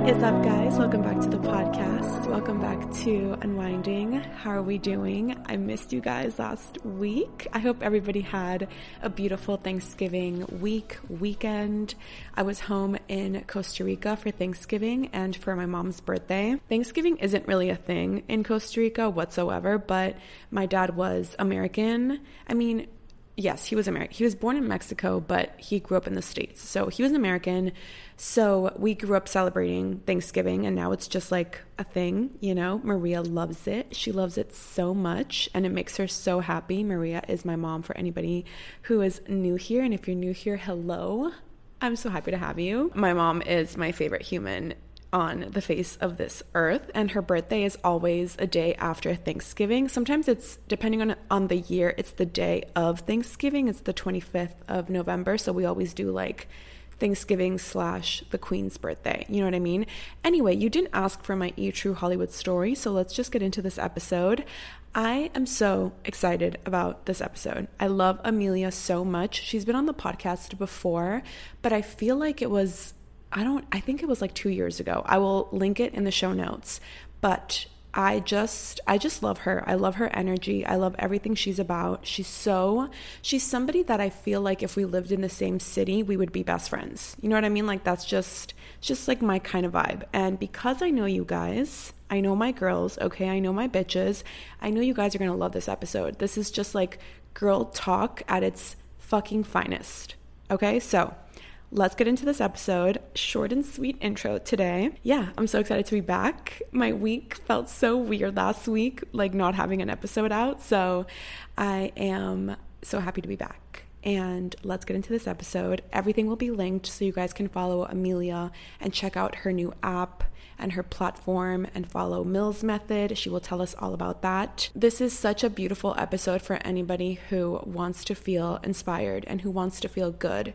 What is up, guys? Welcome back to the podcast. Welcome back to Unwinding. How are we doing? I missed you guys last week. I hope everybody had a beautiful Thanksgiving week, weekend. I was home in Costa Rica for Thanksgiving and for my mom's birthday. Thanksgiving isn't really a thing in Costa Rica whatsoever, but my dad was American. I mean, yes, he was American. He was born in Mexico, but he grew up in the States. So he was American. So we grew up celebrating Thanksgiving, and now it's just like a thing, you know? Maria loves it. She loves it so much, and it makes her so happy. Maria is my mom for anybody who is new here. And if you're new here, hello. I'm so happy to have you. My mom is my favorite human on the face of this earth and her birthday is always a day after Thanksgiving. Sometimes it's depending on on the year, it's the day of Thanksgiving. It's the 25th of November, so we always do like Thanksgiving slash the Queen's birthday. You know what I mean? Anyway, you didn't ask for my E True Hollywood story, so let's just get into this episode. I am so excited about this episode. I love Amelia so much. She's been on the podcast before, but I feel like it was I don't, I think it was like two years ago. I will link it in the show notes. But I just, I just love her. I love her energy. I love everything she's about. She's so, she's somebody that I feel like if we lived in the same city, we would be best friends. You know what I mean? Like that's just, just like my kind of vibe. And because I know you guys, I know my girls, okay? I know my bitches. I know you guys are gonna love this episode. This is just like girl talk at its fucking finest. Okay, so let's get into this episode. Short and sweet intro today. Yeah, I'm so excited to be back. My week felt so weird last week, like not having an episode out. So I am so happy to be back. And let's get into this episode. Everything will be linked so you guys can follow Amelia and check out her new app and her platform and follow Mills Method. She will tell us all about that. This is such a beautiful episode for anybody who wants to feel inspired and who wants to feel good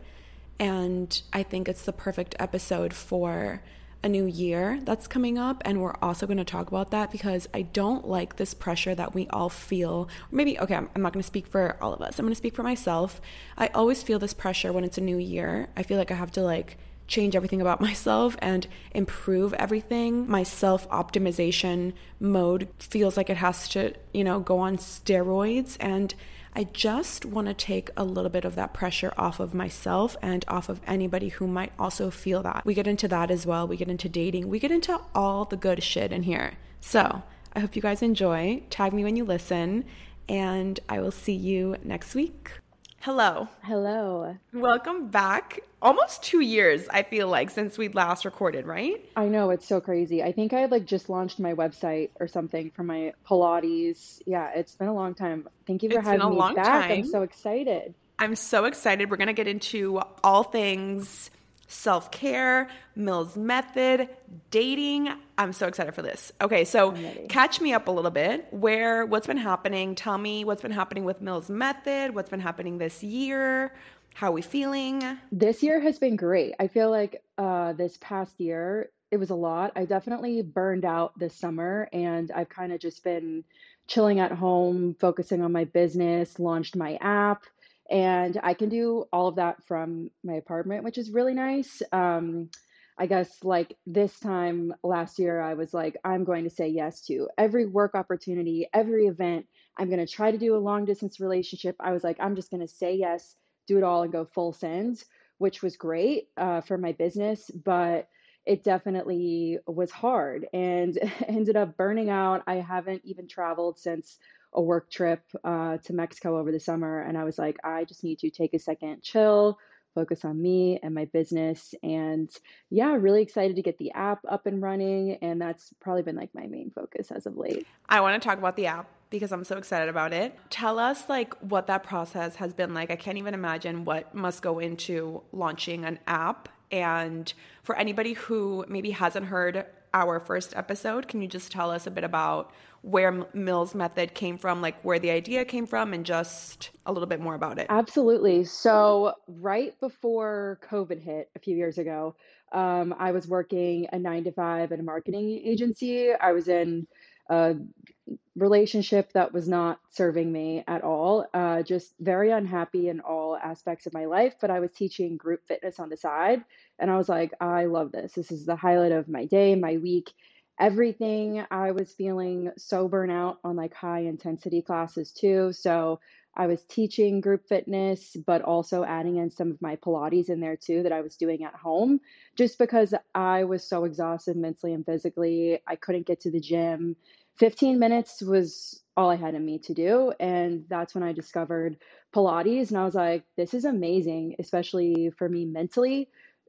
and I think it's the perfect episode for a new year that's coming up. And we're also going to talk about that because I don't like this pressure that we all feel. Maybe, okay, I'm, not going to speak for all of us. I'm going to speak for myself. I always feel this pressure when it's a new year. I feel like I have to like change everything about myself and improve everything. My self optimization mode feels like it has to, you know, go on steroids. And I just want to take a little bit of that pressure off of myself and off of anybody who might also feel that. We get into that as well. We get into dating. We get into all the good shit in here. So I hope you guys enjoy. Tag me when you listen, and I will see you next week. Hello. Hello. Welcome back. Almost two years, I feel like, since we last recorded, right? I know it's so crazy. I think I had like just launched my website or something for my Pilates. Yeah, it's been a long time. Thank you for It's been having a me long back. time. I'm so excited. I'm so excited. We're going to get into all things self care, Mills Method, dating. I'm so excited for this. Okay, so catch me up a little bit. Where, what's been happening? Tell me what's been happening with Mills Method, what's been happening this year, how are we feeling? This year has been great. I feel like uh, this past year, it was a lot. I definitely burned out this summer and I've kind of just been chilling at home, focusing on my business, launched my app, and I can do all of that from my apartment, which is really nice. Um, I guess like this time last year, I was like, I'm going to say yes to every work opportunity, every event. I'm going to try to do a long distance relationship. I was like, I'm just going to say yes, do it all, and go full sends, which was great uh, for my business. But it definitely was hard and ended up burning out. I haven't even traveled since a work trip uh, to Mexico over the summer. And I was like, I just need to take a second, chill, focus on me and my business. And yeah, really excited to get the app up and running. And that's probably been like my main focus as of late. I want to talk about the app because I'm so excited about it. Tell us like what that process has been like. I can't even imagine what must go into launching an app. And for anybody who maybe hasn't heard our first episode, can you just tell us a bit about where Mills Method came from, like where the idea came from, and just a little bit more about it? Absolutely. So, right before COVID hit a few years ago, um, I was working a nine to five at a marketing agency. I was in a relationship that was not serving me at all, uh, just very unhappy in all aspects of my life. But I was teaching group fitness on the side. And I was like, I love this. This is the highlight of my day, my week everything. I was feeling so burnout on like high intensity classes too. So I was teaching group fitness, but also adding in some of my Pilates in there too that I was doing at home just because I was so exhausted mentally and physically. I couldn't get to the gym. 15 minutes was all I had in me to do. And that's when I discovered Pilates. And I was like, this is amazing, especially for me mentally.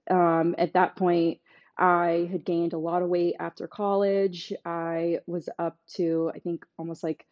Um, at that point, I had gained a lot of weight after college. I was up to, I think, almost like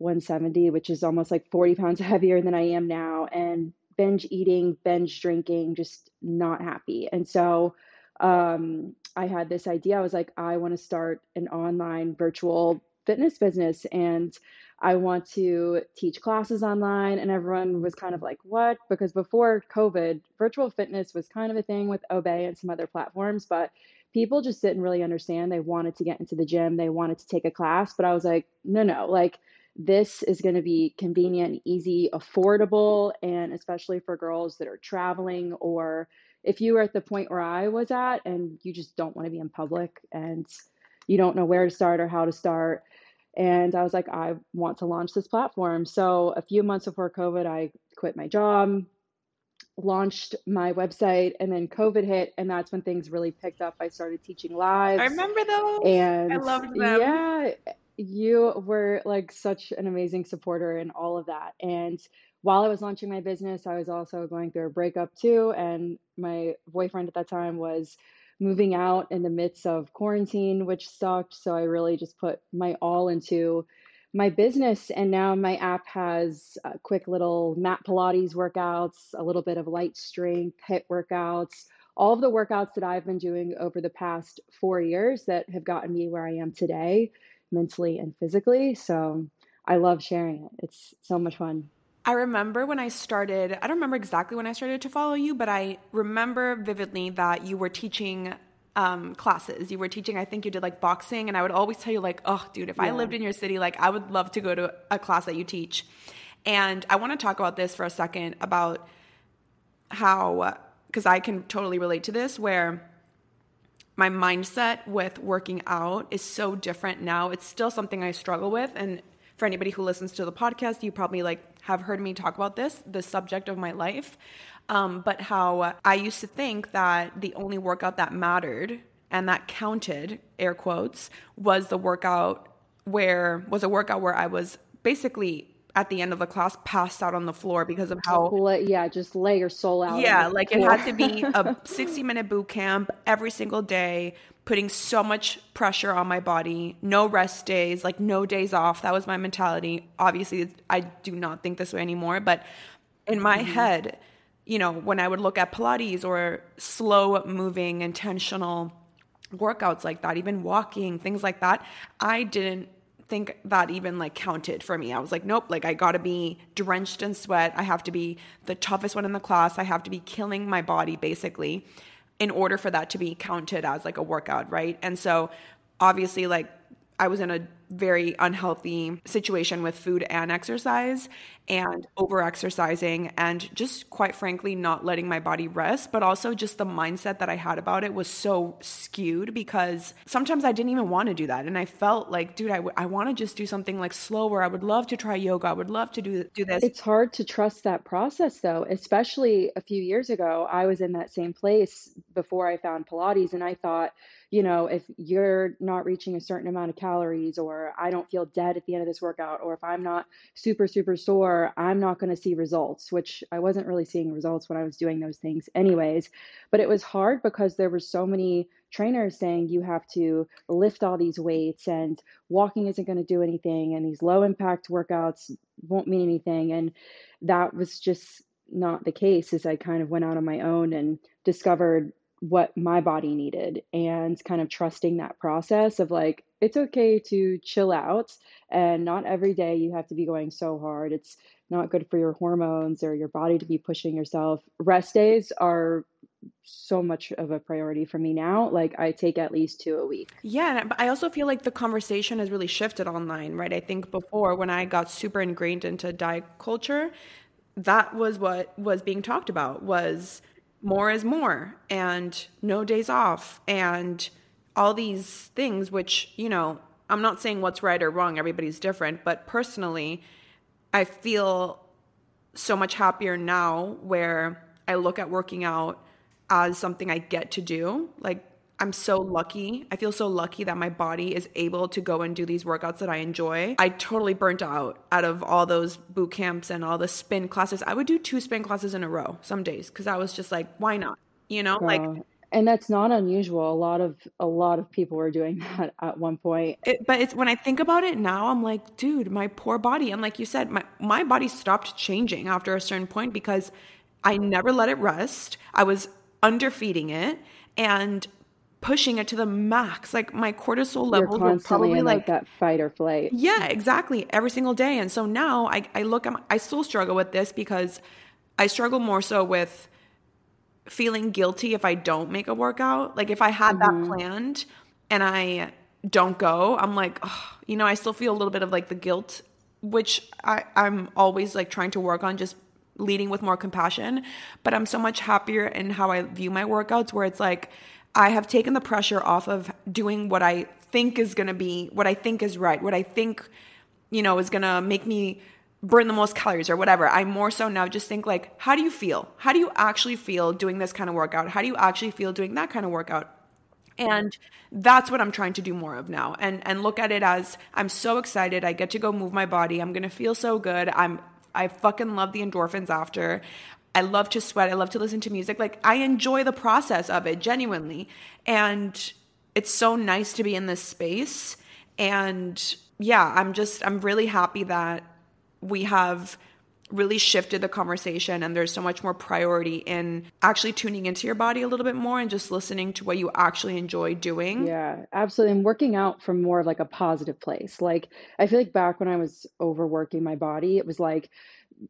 170, which is almost like 40 pounds heavier than I am now, and binge eating, binge drinking, just not happy. And so um, I had this idea. I was like, I want to start an online virtual fitness business. And I want to teach classes online. And everyone was kind of like, what? Because before COVID, virtual fitness was kind of a thing with Obé and some other platforms, but people just didn't really understand. They wanted to get into the gym, they wanted to take a class. But I was like, no, no, like, this is going to be convenient, easy, affordable, and especially for girls that are traveling or if you are at the point where I was at and you just don't want to be in public and you don't know where to start or how to start, and I was like, I want to launch this platform. So a few months before COVID, I quit my job, launched my website, and then COVID hit, and that's when things really picked up. I started teaching live. I remember those. And I loved them. Yeah, you were like such an amazing supporter in all of that. And while I was launching my business, I was also going through a breakup too. And my boyfriend at that time was moving out in the midst of quarantine, which sucked. So I really just put my all into my business. And now my app has uh, quick little mat Pilates workouts, a little bit of light strength, HIIT workouts, all of the workouts that I've been doing over the past four years that have gotten me where I am today, mentally and physically. So I love sharing it. It's so much fun. I remember when I started, I don't remember exactly when I started to follow you, but I remember vividly that you were teaching um, classes. You were teaching, I think you did like boxing, and I would always tell you, like, oh, dude, if yeah. I lived in your city, like, I would love to go to a class that you teach. And I want to talk about this for a second about how, because I can totally relate to this, where my mindset with working out is so different now. It's still something I struggle with. And for anybody who listens to the podcast, you probably like have heard me talk about this, the subject of my life. Um, but how I used to think that the only workout that mattered and that counted, air quotes, was the workout where was a workout where I was basically at the end of the class passed out on the floor because of how yeah just lay your soul out yeah like it had to be a 60 minute boot camp every single day putting so much pressure on my body no rest days like no days off. That was my mentality. Obviously i do not think this way anymore but in my mm-hmm. head you know when i would look at pilates or slow moving intentional workouts like that even walking things like that i didn't think that even like counted for me. I was like, nope, like I gotta be drenched in sweat. I have to be the toughest one in the class. I have to be killing my body basically in order for that to be counted as like a workout, right? And so obviously, like I was in a very unhealthy situation with food and exercise and over exercising and just quite frankly not letting my body rest but also just the mindset that I had about it was so skewed because sometimes I didn't even want to do that. And I felt like dude I, w- I want to just do something like slower. I would love to try yoga. I would love to do do this. It's hard to trust that process though especially a few years ago I was in that same place before I found pilates and I thought you know if you're not reaching a certain amount of calories or I don't feel dead at the end of this workout, or if I'm not super, super sore, I'm not going to see results, which I wasn't really seeing results when I was doing those things, anyways. But it was hard because there were so many trainers saying you have to lift all these weights and walking isn't going to do anything and these low impact workouts won't mean anything. And that was just not the case as I kind of went out on my own and discovered what my body needed and kind of trusting that process of like it's okay to chill out and not every day you have to be going so hard. It's not good for your hormones or your body to be pushing yourself. Rest days are so much of a priority for me now like i take at least two a week. Yeah but i also feel like the conversation has really shifted online right? I think before when i got super ingrained into diet culture that was what was being talked about was more is more and no days off and all these things which you know i'm not saying what's right or wrong everybody's different but personally i feel so much happier now where i look at working out as something i get to do. Like I'm so lucky. I feel so lucky that my body is able to go and do these workouts that I enjoy. I totally burnt out out of all those boot camps and all the spin classes. I would do two spin classes in a row some days because I was just like, why not? You know, like and that's not unusual. A lot of a lot of people were doing that at one point. It, but it's when I think about it now, I'm like, dude, my poor body. And like you said, my my body stopped changing after a certain point because I never let it rest. I was underfeeding it and pushing it to the max. Like my cortisol levels were probably like, like, that fight or flight. Yeah, exactly. Every single day. And so now I, I look, at I still struggle with this because I struggle more so with feeling guilty if I don't make a workout. Like if I had mm-hmm. that planned and I don't go, I'm like, oh, you know, I still feel a little bit of like the guilt, which I, I'm always like trying to work on just leading with more compassion. But I'm so much happier in how I view my workouts where it's like, I have taken the pressure off of doing what I think is going to be, what I think is right, what I think, you know, is going to make me burn the most calories or whatever. I more so now just think like, how do you feel? How do you actually feel doing this kind of workout? How do you actually feel doing that kind of workout? And that's what I'm trying to do more of now. And and look at it as I'm so excited. I get to go move my body. I'm going to feel so good. I'm I fucking love the endorphins after. I love to sweat. I love to listen to music. Like I enjoy the process of it genuinely. And it's so nice to be in this space. And yeah, I'm just, I'm really happy that we have really shifted the conversation and there's so much more priority in actually tuning into your body a little bit more and just listening to what you actually enjoy doing. Yeah, absolutely. And working out from more of like a positive place. Like I feel like back when I was overworking my body, it was like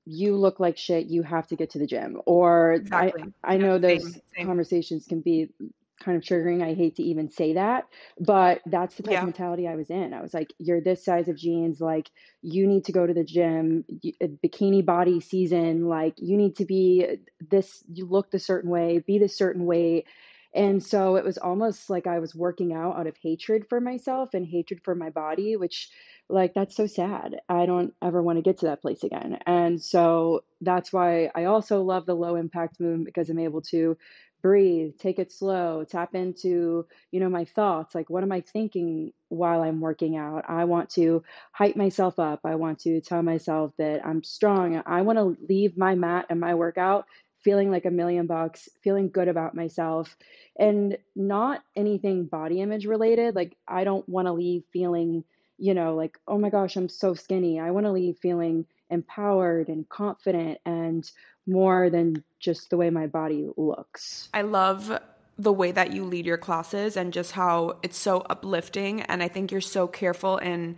you look like shit, you have to get to the gym. Or exactly. I, I know those same, same. conversations can be kind of triggering. I hate to even say that, but that's the type yeah. of mentality I was in. I was like, you're this size of jeans, like you need to go to the gym, uh, bikini body season, like you need to be uh, this, you look the certain way, be the certain way. And so it was almost like I was working out out of hatred for myself and hatred for my body, which like that's so sad. I don't ever want to get to that place again. And so that's why I also love the low impact movement because I'm able to breathe, take it slow, tap into, you know, my thoughts, like what am I thinking while I'm working out? I want to hype myself up. I want to tell myself that I'm strong. I want to leave my mat and my workout feeling like a million bucks, feeling good about myself and not anything body image related. Like I don't want to leave feeling you know, like, oh my gosh, I'm so skinny. I want to leave feeling empowered and confident and more than just the way my body looks. I love the way that you lead your classes and just how it's so uplifting. And I think you're so careful in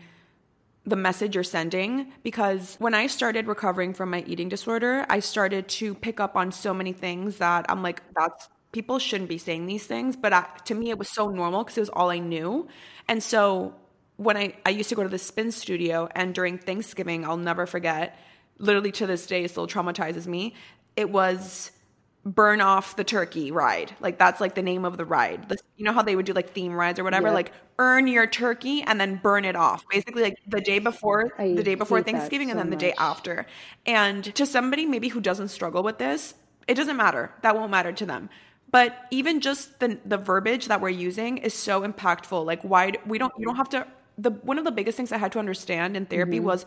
the message you're sending because when I started recovering from my eating disorder, I started to pick up on so many things that I'm like, that's people shouldn't be saying these things. But I, to me, it was so normal because it was all I knew. And so when I, I used to go to the spin studio and during Thanksgiving, I'll never forget, literally to this day still traumatizes me. It was burn off the turkey ride. Like that's like the name of the ride. The, you know how they would do like theme rides or whatever, like earn your turkey and then burn it off. Basically like the day before I the day before Thanksgiving so and then the day after. And to somebody maybe who doesn't struggle with this, it doesn't matter. That won't matter to them. But even just the the verbiage that we're using is so impactful. Like why we don't you don't have to the one of the biggest things I had to understand in therapy Mm-hmm. was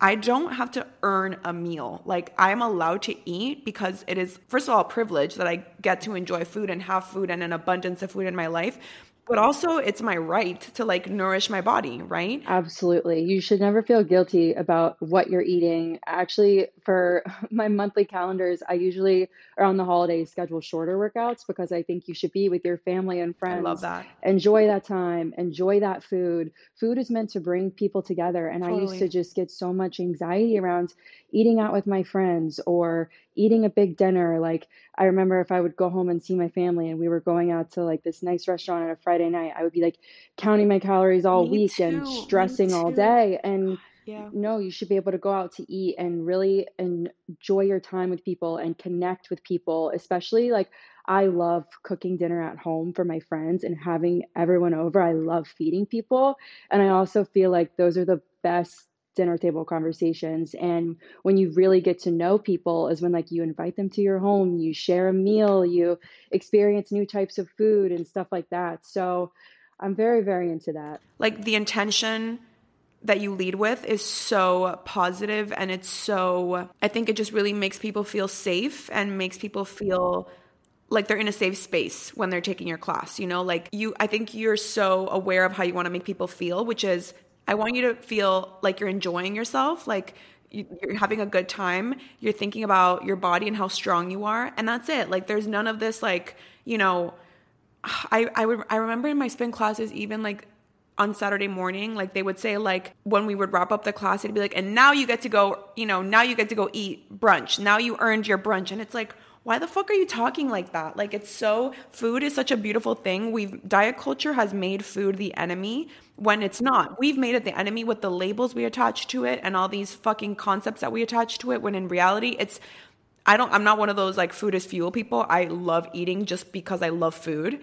I don't have to earn a meal. Like I'm allowed to eat because it is first of all a privilege that I get to enjoy food and have food and an abundance of food in my life. But also it's my right to like nourish my body, right? Absolutely. You should never feel guilty about what you're eating. Actually, for my monthly calendars, I usually around the holidays schedule shorter workouts because I think you should be with your family and I friends. love that. Enjoy that time, enjoy that food. Food is meant to bring people together. And I used to just get so much anxiety around eating out with my friends or eating a big dinner. Like, I remember if I would go home and see my family and we were going out to like this nice restaurant on a Friday night, I would be like counting my calories all Me week and too. Me stressing all day. And Yeah. no, you should be able to go out to eat and really enjoy your time with people and connect with people, especially like I love cooking dinner at home for my friends and having everyone over. I love feeding people. And I also feel like those are the best dinner table conversations. And when you really get to know people is when like you invite them to your home, you share a meal, you experience new types of food and stuff like that. So I'm very, very into that. like the intention that you lead with is so positive and it's so i think it just really makes people feel safe and makes people feel like they're in a safe space when they're taking your class you know like you i think you're so aware of how you want to make people feel which is i want you to feel like you're enjoying yourself like you- you're having a good time you're thinking about your body and how strong you are and that's it. Like there's none of this like you know I I would I remember in my spin classes even like on Saturday morning like they would say like when we would wrap up the class it'd be like and now you get to go you know now you get to go eat brunch. Now you earned your brunch. And it's like why the fuck are you talking like that like it's so food is such a beautiful thing we've diet culture has made food the enemy when it's not we've made it the enemy with the labels we attach to it and all these fucking concepts that we attach to it when in reality it's I don't I'm not one of those like food is fuel people. I love eating just because I love food.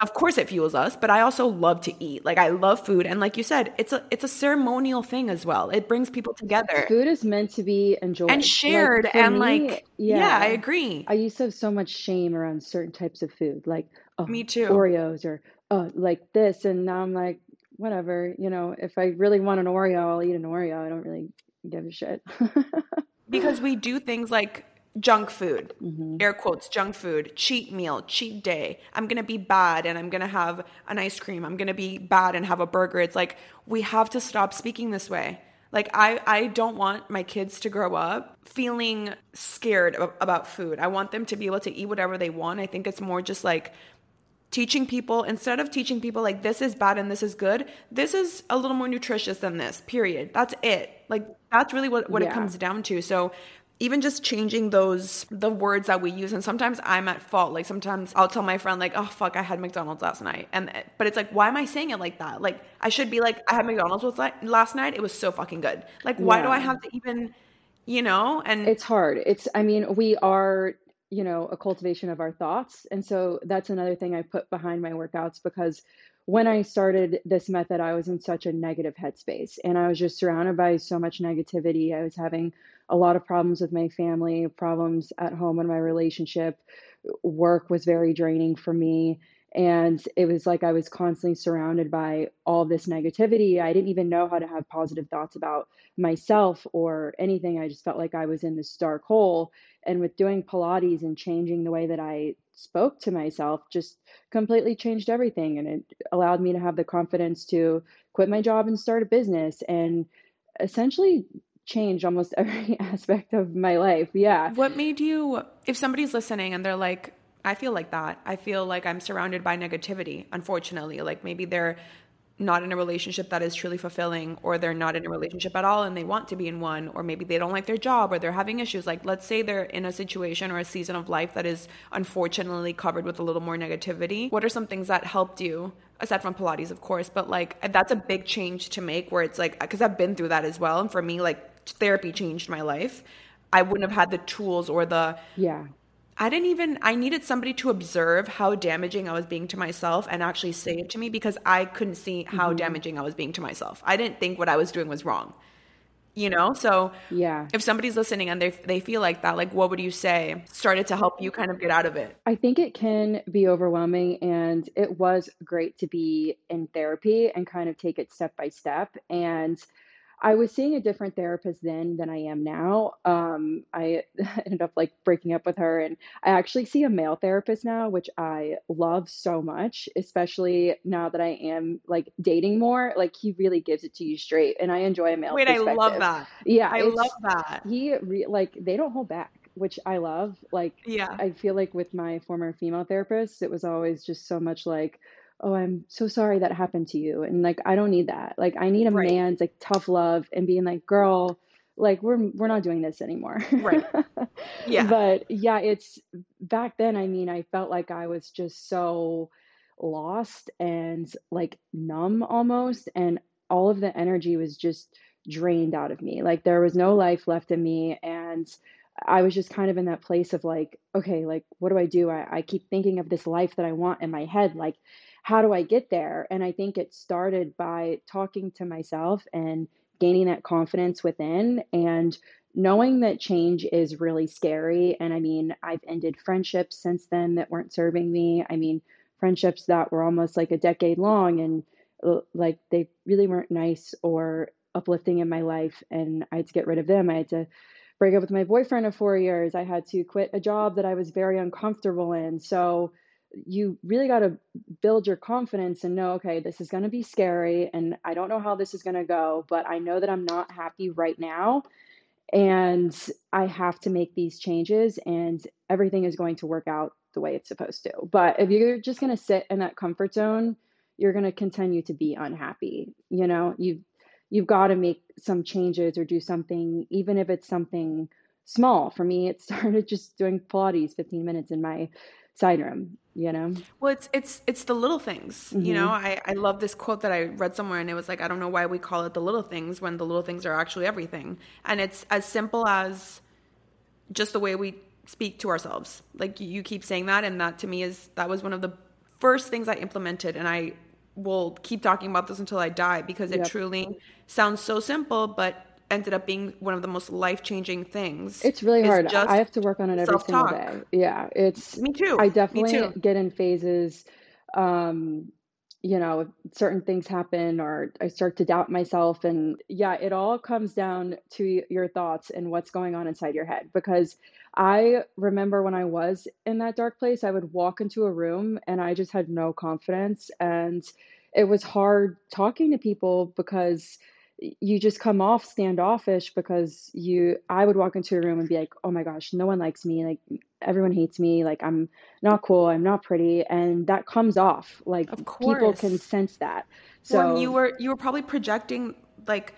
Of course it fuels us, but I also love to eat. Like I love food and like you said, it's a it's a ceremonial thing as well. It brings people together Food is meant to be enjoyed. and shared for and me, like yeah. I agree. I used to have so much shame around certain types of food, like oh, Me too. Oreos or oh, like this, and now I'm like, whatever. You know, if I really want an Oreo, I'll eat an Oreo. I don't really give a shit. because we do things like junk food Mm-hmm. air quotes junk food cheat meal cheat day. I'm gonna be bad and i'm gonna have an ice cream. I'm gonna be bad and have a burger. It's like we have to stop speaking this way. Like i i don't want my kids to grow up feeling scared ab- about food. I want them to be able to eat whatever they want. I think it's more just like teaching people instead of teaching people like this is bad and this is good this is a little more nutritious than this period. That's it. Like that's really what, what it comes down to. So even just changing those the words that we use and sometimes i'm at fault. Like sometimes i'll tell my friend like oh fuck i had mcdonald's last night. And but it's like why am i saying it like that? Like i should be like i had mcdonald's with last night. It was so fucking good. Like why do i have to even you know and It's hard. It's, I mean, we are, you know, a cultivation of our thoughts. And so that's another thing I put behind my workouts because when I started this method, I was in such a negative headspace and I was just surrounded by so much negativity. I was having a lot of problems with my family, problems at home in my relationship. Work was very draining for me. And it was like I was constantly surrounded by all this negativity. I didn't even know how to have positive thoughts about myself or anything. I just felt like I was in this dark hole. And with doing Pilates and changing the way that I spoke to myself, just completely changed everything. And it allowed me to have the confidence to quit my job and start a business and essentially change almost every aspect of my life. Yeah. What made you, if somebody's listening and they're like, I feel like that. I feel like I'm surrounded by negativity, unfortunately. Like maybe they're not in a relationship that is truly fulfilling, or they're not in a relationship at all and they want to be in one, or maybe they don't like their job or they're having issues. Like, let's say they're in a situation or a season of life that is unfortunately covered with a little more negativity. What are some things that helped you? Aside from Pilates, of course, but like that's a big change to make where it's like, because I've been through that as well. And for me, like therapy changed my life. I wouldn't have had the tools or the Yeah. I didn't even I needed somebody to observe how damaging I was being to myself and actually say it to me because I couldn't see how mm-hmm. damaging I was being to myself. I didn't think what I was doing was wrong. you know so yeah if somebody's listening and they they feel like that like what would you say started to help you kind of get out of it i think it can be overwhelming and it was great to be in therapy and kind of take it step by step and I was seeing a different therapist then than I am now. Um, I ended up like breaking up with her, and I actually see a male therapist now, which I love so much, especially now that I am like dating more. Like he really gives it to you straight, and I enjoy a male. Wait, I love that. Yeah, I love that. He re- like they don't hold back which I love. Like, yeah, I feel like with my former female therapist, it was always just so much like, oh, I'm so sorry that happened to you. And like, I don't need that. Like, I need a right. man's like tough love and being like, girl, like we're we're not doing this anymore. Right. Yeah. but yeah, it's back then, I mean, I felt like I was just so lost and like numb almost and all of the energy was just drained out of me. Like there was no life left in me and I was just kind of in that place of like, okay, like what do I do? I, I keep thinking of this life that I want in my head. Like how do I get there? And I think it started by talking to myself and gaining that confidence within and knowing that change is really scary. And I mean, I've ended friendships since then that weren't serving me. I mean, friendships that were almost like a decade long and uh, like they really weren't nice or uplifting in my life. And I had to get rid of them. I had to break up with my boyfriend of four years. I had to quit a job that I was very uncomfortable in. So, you really got to build your confidence and know, okay, this is going to be scary and I don't know how this is going to go, but I know that I'm not happy right now. And I have to make these changes and everything is going to work out the way it's supposed to. But if you're just going to sit in that comfort zone, you're going to continue to be unhappy. You know, you've, you've got to make some changes or do something, even if it's something small. For me, it started just doing Pilates 15 minutes in my side room you know well it's it's it's the little things mm-hmm. you know i i love this quote that i read somewhere and it was like i don't know why we call it the little things when the little things are actually everything and it's as simple as just the way we speak to ourselves like you keep saying that and that to me is that was one of the first things i implemented and i will keep talking about this until i die because it yep. truly sounds so simple but ended up being one of the most life changing things. It's really hard. I have to work on it every self-talk. single day. Yeah, it's me too. I definitely get in phases. Um, you know, certain things happen, or I start to doubt myself, and yeah, it all comes down to your thoughts and what's going on inside your head. Because I remember when I was in that dark place, I would walk into a room and I just had no confidence, and it was hard talking to people because you just come off standoffish because you i would walk into a room and be like oh my gosh no one likes me like everyone hates me like i'm not cool i'm not pretty and that comes off like people can sense that. So well, you were you were probably projecting like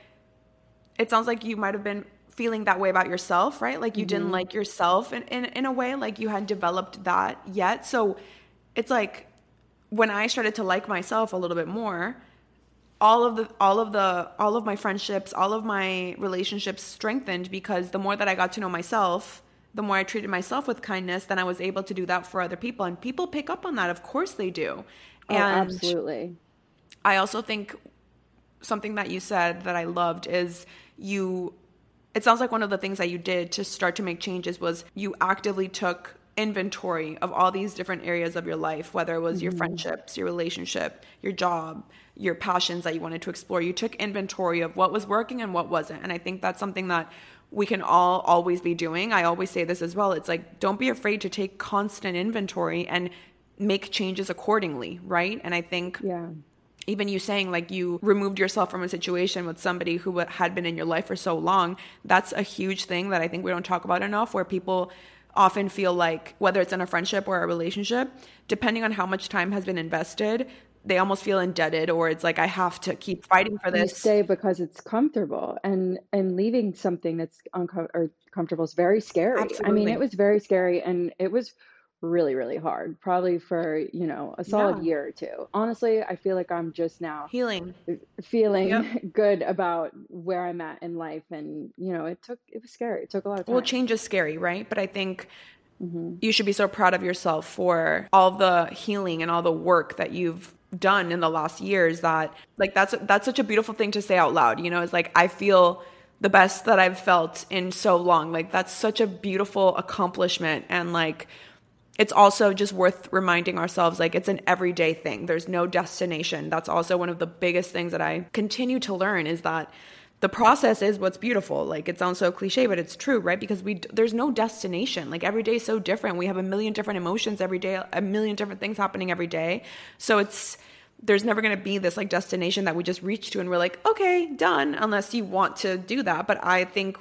it sounds like you might have been feeling that way about yourself right? Like you mm-hmm. didn't like yourself in, in in a way like you hadn't developed that yet. So it's like when i started to like myself a little bit more all of the all of the all of my friendships all of my relationships strengthened because the more that i got to know myself the more i treated myself with kindness then i was able to do that for other people. And people pick up on that. Of course they do. Oh, and absolutely. I also think something that you said that i loved is you it sounds like one of the things that you did to start to make changes was you actively took inventory of all these different areas of your life whether it was mm-hmm. your friendships your relationship your job your passions that you wanted to explore. You took inventory of what was working and what wasn't. And I think that's something that we can all always be doing. I always say this as well. It's like, don't be afraid to take constant inventory and make changes accordingly, right? And I think. Yeah even you saying like you removed yourself from a situation with somebody who had been in your life for so long that's a huge thing that i think we don't talk about enough where people often feel like whether it's in a friendship or a relationship depending on how much time has been invested they almost feel indebted or it's like I have to keep fighting for this. You stay because it's comfortable and and leaving something that's uncomfortable is very scary. Absolutely. I mean, it was very scary and it was really really hard probably for you know a solid yeah. year or two honestly i feel like i'm just now healing feeling yep. good about where i'm at in life and you know it took it was scary it took a lot of time well change is scary right but i think mm-hmm. you should be so proud of yourself for all the healing and all the work that you've done in the last years that like that's that's such a beautiful thing to say out loud you know it's like i feel the best that I've felt in so long. Like that's such a beautiful accomplishment and like it's also just worth reminding ourselves like it's an everyday thing. There's no destination. That's also one of the biggest things that I continue to learn is that the process is what's beautiful. Like it sounds so cliche, but it's true, right? Because we there's no destination. Like every day is so different. We have a million different emotions every day, a million different things happening every day. So it's there's never going to be this like destination that we just reach to and we're like, okay, done, unless you want to do that. But I think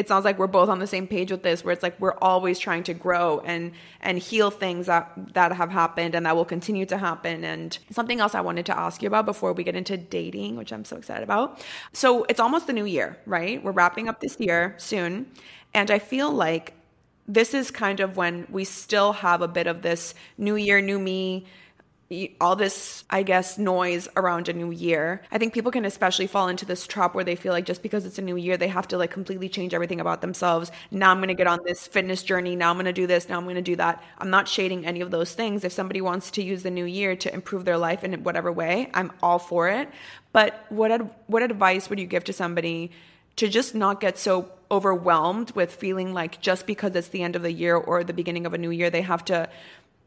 it sounds like we're both on the same page with this where it's like we're always trying to grow and and heal things that that have happened and that will continue to happen. And something else i wanted to ask you about before we get into dating which i'm so excited about. So it's almost the new year right? We're wrapping up this year soon. And i feel like this is kind of when we still have a bit of this new year new me all this, I guess, noise around a new year. I think people can especially fall into this trap where they feel like just because it's a new year, they have to like completely change everything about themselves. Now I'm going to get on this fitness journey. Now I'm going to do this. Now I'm going to do that. I'm not shading any of those things. If somebody wants to use the new year to improve their life in whatever way, I'm all for it. But what ad- what advice would you give to somebody to just not get so overwhelmed with feeling like just because it's the end of the year or the beginning of a new year, they have to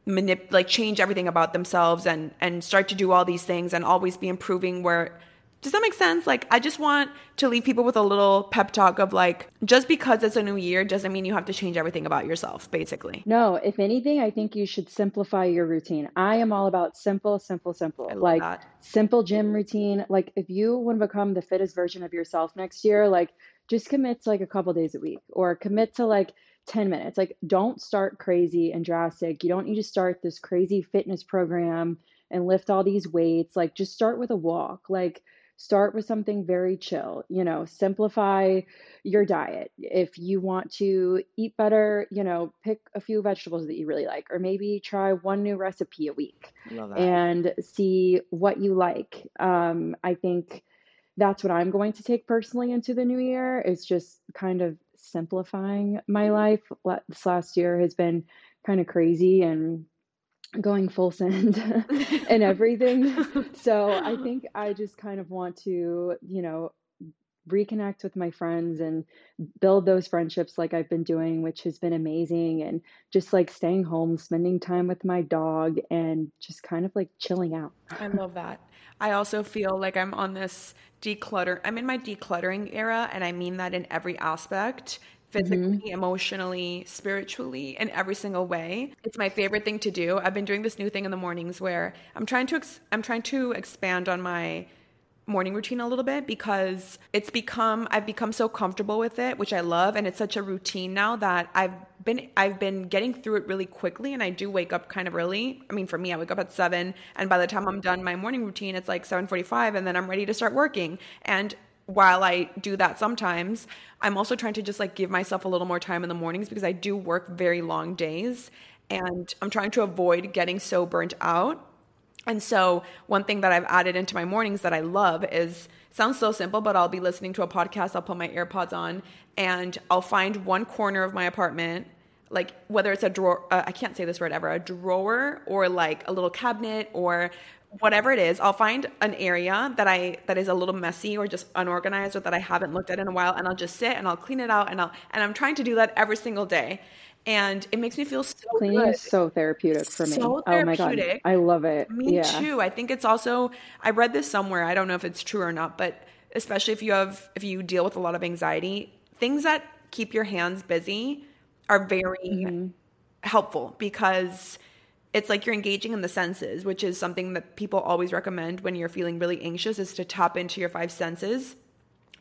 manip- like change everything about themselves and and start to do all these things and always be improving where does that make sense? Like, I just want to leave people with a little pep talk of like, just because it's a new year doesn't mean you have to change everything about yourself, basically. No, if anything, I think you should simplify your routine. I am all about simple, simple, simple. like, that. simple gym routine. Like, if you want to become the fittest version of yourself next year, like, just commit to like a couple days a week or commit to like 10 minutes. Like, don't start crazy and drastic. You don't need to start this crazy fitness program and lift all these weights. Like, just start with a walk. Like, start with something very chill. You know, simplify your diet. If you want to eat better, you know, pick a few vegetables that you really like, or maybe try one new recipe a week and see what you like. Um, I think that's what I'm going to take personally into the new year is just kind of simplifying my mm-hmm. life. This last year has been kind of crazy and going full send and everything. so I think I just kind of want to, you know, reconnect with my friends and build those friendships like I've been doing, which has been amazing. And just like staying home, spending time with my dog, and just kind of like chilling out. I love that. I also feel like I'm on this declutter. I'm in my decluttering era, and I mean that in every aspect physically, mm-hmm. emotionally, spiritually, in every single way. It's my favorite thing to do. I've been doing this new thing in the mornings where I'm trying to ex- I'm trying to expand on my morning routine a little bit because it's become I've become so comfortable with it, which I love, and it's such a routine now that I've been I've been getting through it really quickly and I do wake up kind of early. I mean for me I wake up at 7 and by the time I'm done my morning routine it's like 7:45 and then I'm ready to start working. And while I do that sometimes, I'm also trying to just like give myself a little more time in the mornings because I do work very long days and I'm trying to avoid getting so burnt out. And so, one thing that I've added into my mornings that I love is sounds so simple, but I'll be listening to a podcast, I'll put my AirPods on, and I'll find one corner of my apartment like whether it's a drawer uh, i can't say this word ever a drawer or like a little cabinet or whatever it is, I'll find an area that I that is a little messy or just unorganized or that I haven't looked at in a while and I'll just sit and I'll clean it out and I'll and I'm trying to do that every single day. And it makes me feel so cleaning good. is so therapeutic for me. So oh my god, I love it. Me yeah. too. I think it's also I read this somewhere. I don't know if it's true or not, but especially if you have if you deal with a lot of anxiety, things that keep your hands busy are very mm-hmm. helpful because it's like you're engaging in the senses, which is something that people always recommend when you're feeling really anxious is to tap into your five senses.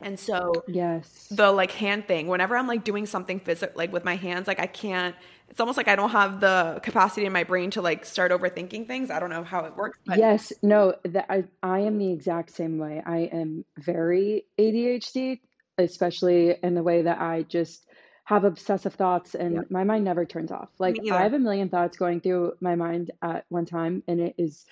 And so yes. The like hand thing, whenever I'm like doing something physical like with my hands, like I can't it's almost like I don't have the capacity in my brain to like start overthinking things. I don't know how it works. But- yes, no, that I I am the exact same way. I am very ADHD, especially in the way that I just have obsessive thoughts and yep. my mind never turns off. Like I have a million thoughts going through my mind at one time and it is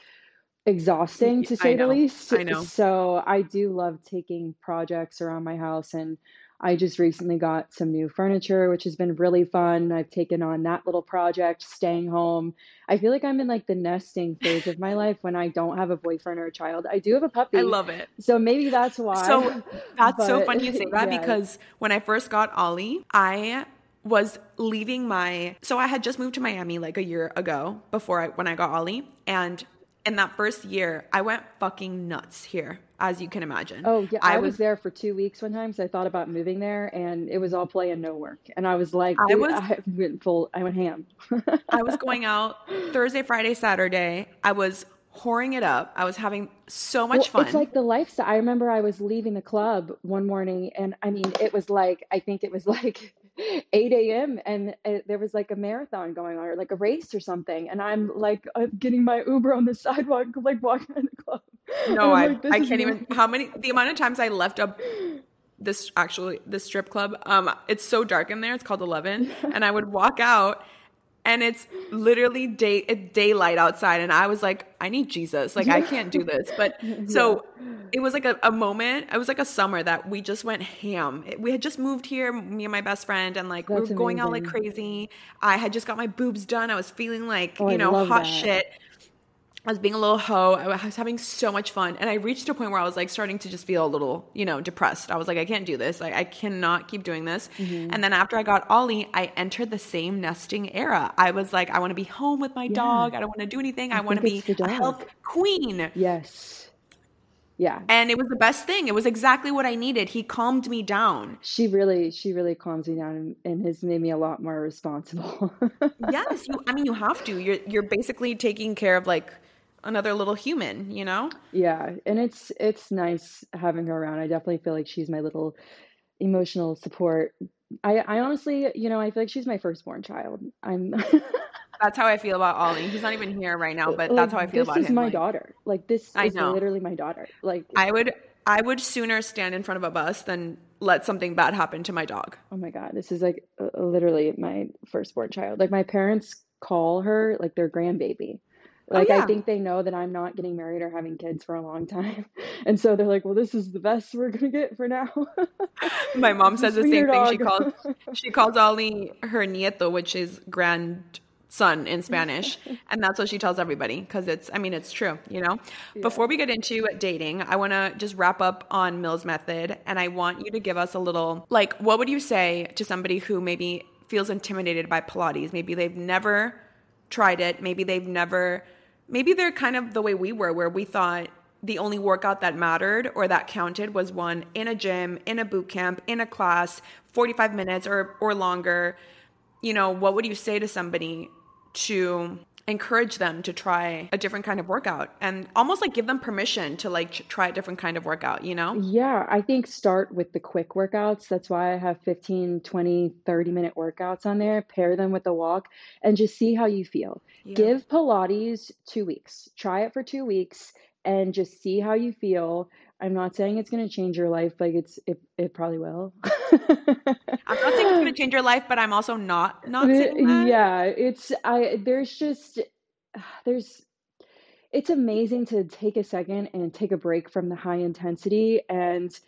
exhausting to say the least. I know. So I do love taking projects around my house and I just recently got some new furniture, which has been really fun. I've taken on that little project, staying home. I feel like I'm in like the nesting phase of my life when I don't have a boyfriend or a child. I do have a puppy. I love it. So maybe that's why. So that's but, so funny you say that yeah. because when I first got Ollie, I was leaving my so I had just moved to Miami like a year ago before I when I got Ollie and in that first year I went fucking nuts here as you can imagine. Oh yeah, I, I was, was, there for two weeks one time, so I thought about moving there, and it was all play and no work. And I was like, I was I went full, I went ham. I was going out Thursday, Friday, Saturday. I was whoring it up. I was having so much well, fun. It's like the lifestyle. I remember I was leaving the club one morning, and I mean, it was like I think it was like 8 a.m. and there was like a marathon going on or like a race or something. And I'm like I'm getting my Uber on the sidewalk, like walking in the club. No, I like, I can't even. How many? The amount of times I left up this actually this strip club. Um, it's so dark in there. It's called Eleven, and I would walk out and it's literally day it's daylight outside and i was like i need jesus. Like i can't do this. But so it was like a, a moment it was like a summer that we just went ham. We had just moved here me and my best friend and like That's we were going amazing. out like crazy. I had just got my boobs done. I was feeling like oh, you know hot that. shit I was being a little hoe. I was having so much fun. And I reached a point where I was like starting to just feel a little, you know, depressed. I was like, I can't do this. Like, I cannot keep doing this. Mm-hmm. And then after I got Ollie, I entered the same nesting era. I was like, I want to be home with my yeah. dog. I don't want to do anything. I, I want to be a health queen. Yes. Yeah. And it was the best thing. It was exactly what I needed. He calmed me down. She really, she really calms me down and, and has made me a lot more responsible. yes. You, I mean, you have to. You're, you're basically taking care of like, another little human, you know? Yeah, and it's it's nice having her around. I definitely feel like she's my little emotional support. I I honestly, you know, I feel like she's my firstborn child. I'm That's how I feel about Ollie. He's not even here right now, but like, that's how I feel about him. This is my like, daughter. Like this I is know. literally my daughter. Like I would I would sooner stand in front of a bus than let something bad happen to my dog. Oh my god, this is like uh, literally my firstborn child. Like my parents call her like their grandbaby. Oh, like oh, yeah. I think they know that I'm not getting married or having kids for a long time. And so they're like, "Well, this is the best we're going to get for now." My mom says the same thing. She calls she calls Ollie her nieto, which is grandson in Spanish, and that's what she tells everybody because it's I mean, it's true, you know. Yeah. Before we get into dating, I want to just wrap up on Mills method and I want you to give us a little like what would you say to somebody who maybe feels intimidated by Pilates? Maybe they've never tried it, maybe they've never maybe they're kind of the way we were, where we thought the only workout that mattered or that counted was one in a gym, in a boot camp, in a class, 45 minutes or, or longer. You know, what would you say to somebody to encourage them to try a different kind of workout and almost like give them permission to like try a different kind of workout, you know? Yeah, I think start with the quick workouts. That's why I have 15, 20, 30 minute workouts on there. Pair them with a walk and just see how you feel. Yeah. Give Pilates 2 weeks. Try it for 2 weeks and just see how you feel. I'm not saying it's going to change your life. Like it's, it, it probably will. I'm not saying it's going to change your life, but I'm also not, not saying that. Yeah. It's, I, there's just, there's, it's amazing to take a second and take a break from the high intensity and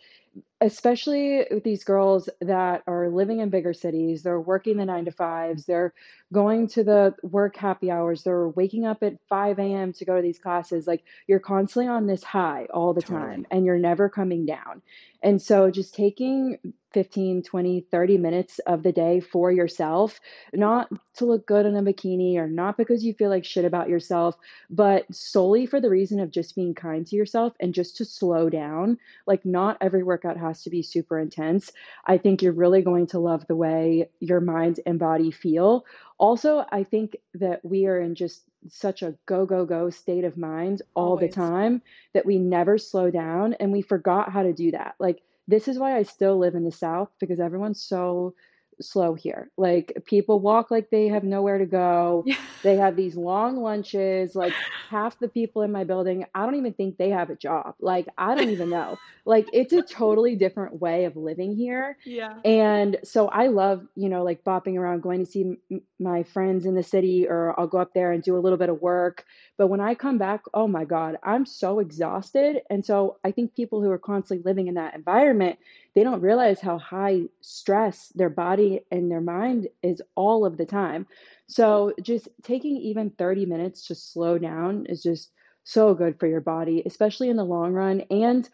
especially with these girls that are living in bigger cities, they're working the nine to fives, they're going to the work happy hours, they're waking up at 5 a.m. to go to these classes. Like you're constantly on this high all the totally. time and you're never coming down. And so just taking 15, 20, 30 minutes of the day for yourself, not to look good in a bikini or not because you feel like shit about yourself, but solely for the reason of just being kind to yourself and just to slow down. Like, not every workout has to be super intense. I think you're really going to love the way your mind and body feel. Also, I think that we are in just such a go, go, go state of mind all Always. the time that we never slow down and we forgot how to do that. Like, this is why I still live in the South because everyone's so slow here. Like people walk like they have nowhere to go. they have these long lunches. Like half the people in my building, I don't even think they have a job. Like I don't even know. Like it's a totally different way of living here. Yeah. And so I love, you know, like bopping around, going to see m- my friends in the city, or I'll go up there and do a little bit of work. But when I come back, oh my God, I'm so exhausted. And so I think people who are constantly living in that environment, they don't realize how high stress their body and their mind is all of the time. So just taking even 30 minutes to slow down is just so good for your body, especially in the long run. And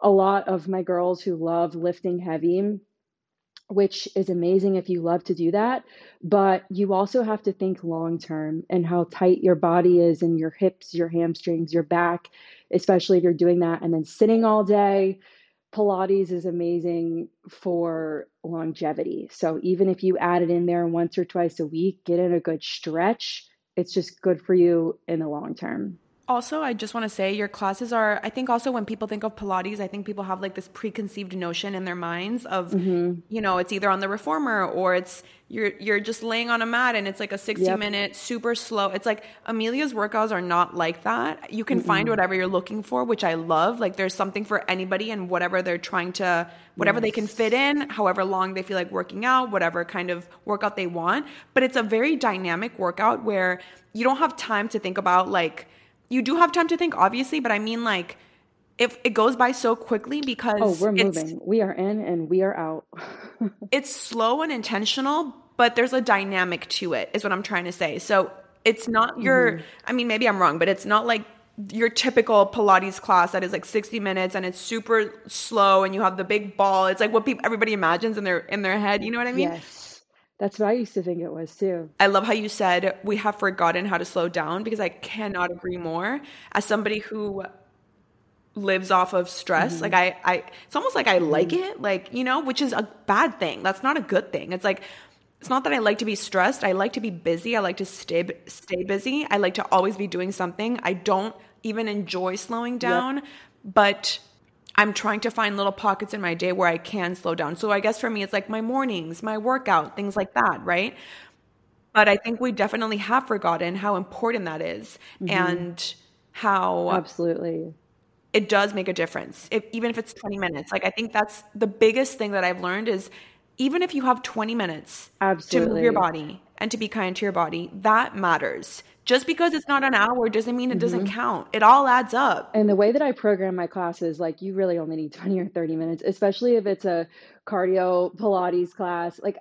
a lot of my girls who love lifting heavy, which is amazing if you love to do that. But you also have to think long term and how tight your body is and your hips, your hamstrings, your back, especially if you're doing that and then sitting all day. Pilates is amazing for longevity. So even if you add it in there once or twice a week, get in a good stretch, it's just good for you in the long term. Also, I just want to say your classes are, I think also when people think of Pilates, I think people have like this preconceived notion in their minds of, mm-hmm. you know, it's either on the reformer or it's you're you're just laying on a mat and it's like a 60 yep. minute super slow. It's like Amelia's workouts are not like that. You can mm find whatever you're looking for, which I love. Like there's something for anybody and whatever they're trying to whatever yes. they can fit in, however long they feel like working out, whatever kind of workout they want. But it's a very dynamic workout where you don't have time to think about like you do have time to think, obviously, but I mean, like, if it goes by so quickly because oh, we're moving, we are in and we are out. it's slow and intentional, but there's a dynamic to it, is what I'm trying to say. So it's not your, mm-hmm. I mean, maybe I'm wrong, but it's not like your typical Pilates class that is like 60 minutes and it's super slow and you have the big ball. It's like what people everybody imagines in their in their head. You know what I mean? Yes. That's what I used to think it was too. I love how you said we have forgotten how to slow down because I cannot agree more. As somebody who lives off of stress, mm-hmm. like I, I, it's almost like I mm-hmm. like it, like you know, which is a bad thing. That's not a good thing. It's like it's not that I like to be stressed. I like to be busy. I like to stay stay busy. I like to always be doing something. I don't even enjoy slowing down, yep. but I'm trying to find little pockets in my day where I can slow down. So I guess for me, it's like my mornings, my workout, things like that, right? But I think we definitely have forgotten how important that is mm-hmm. and how absolutely it does make a difference, if, even if it's 20 minutes. Like I think that's the biggest thing that I've learned is even if you have 20 minutes absolutely. to move your body and to be kind to your body, that matters just because it's not an hour doesn't mean it doesn't mm-hmm. count. It all adds up. And the way that I program my classes, like you really only need 20 or 30 minutes, especially if it's a cardio Pilates class. Like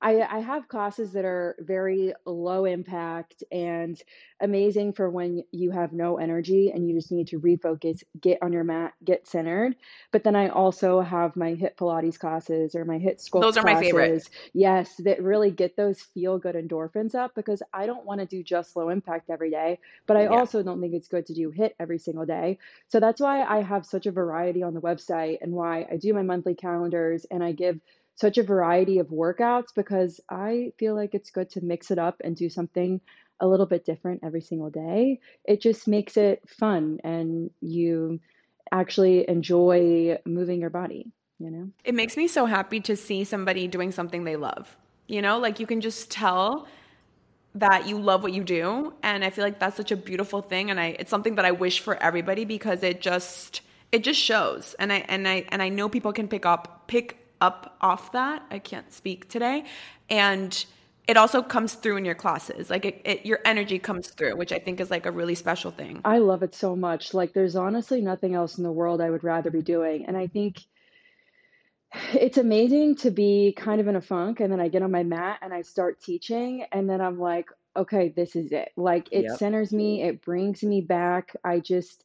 I, I have classes that are very low impact and amazing for when you have no energy and you just need to refocus, get on your mat, get centered. But then I also have my HIIT Pilates classes or my HIIT sculpt. Those are classes, my favorite. Yes, that really get those feel good endorphins up because I don't want to do just low impact every day, but I yeah. also don't think it's good to do HIIT every single day. So that's why I have such a variety on the website and why I do my monthly calendars and I give such a variety of workouts because I feel like it's good to mix it up and do something a little bit different every single day. It just makes it fun and you actually enjoy moving your body, you know? It makes me so happy to see somebody doing something they love. You know, like you can just tell that you love what you do and I feel like that's such a beautiful thing and I it's something that I wish for everybody because it just it just shows and I and I and I know people can pick up pick up off that. I can't speak today. And it also comes through in your classes. Like it, it, your energy comes through, which I think is like a really special thing. I love it so much. Like there's honestly nothing else in the world I would rather be doing. And I think it's amazing to be kind of in a funk and then I get on my mat and I start teaching and then I'm like, okay, this is it. Like it yep. centers me, it brings me back. I just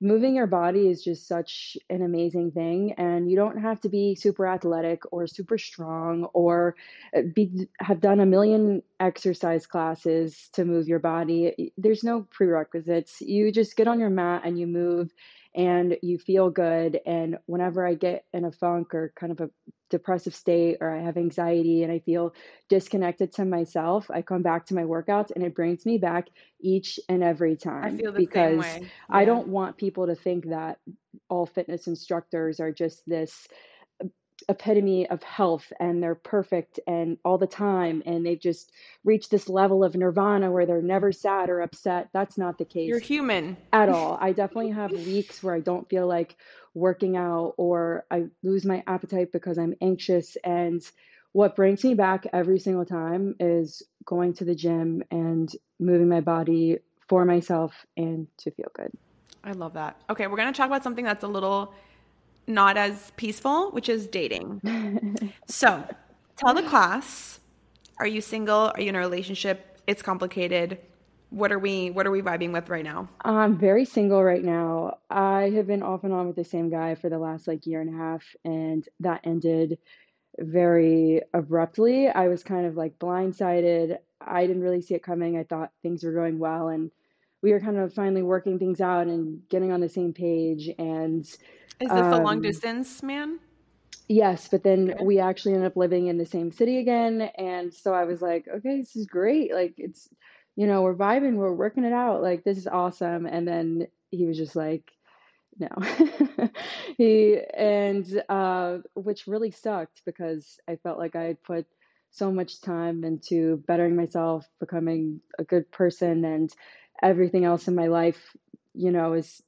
moving your body is just such an amazing thing and you don't have to be super athletic or super strong or uh, be have done a million exercise classes to move your body. There's no prerequisites. You just get on your mat and you move and you feel good and whenever i get in a funk or kind of a depressive state or I have anxiety and I feel disconnected to myself, I come back to my workouts and it brings me back each and every time. I feel the because same way. Yeah. I don't want people to think that all fitness instructors are just this epitome of health and they're perfect and all the time and they've just reached this level of nirvana where they're never sad or upset that's not the case you're human at all i definitely have weeks where i don't feel like working out or I lose my appetite because I'm anxious. And what brings me back every single time is going to the gym and moving my body for myself and to feel good. I love that. Okay, we're going to talk about something that's a little not as peaceful, which is dating. so, tell the class, are you single? Are you in a relationship? It's complicated. What are we what are we vibing with right now? I'm very single right now. I have been off and on with the same guy for the last like year and a half and that ended very abruptly. I was kind of like blindsided. I didn't really see it coming. I thought things were going well and we were kind of finally working things out and getting on the same page and is this um, a long distance man yes but then okay. we actually ended up living in the same city again and so i was like okay this is great like it's you know we're vibing we're working it out like this is awesome and then he was just like no he and uh which really sucked because i felt like i had put so much time into bettering myself becoming a good person and everything else in my life, you know, is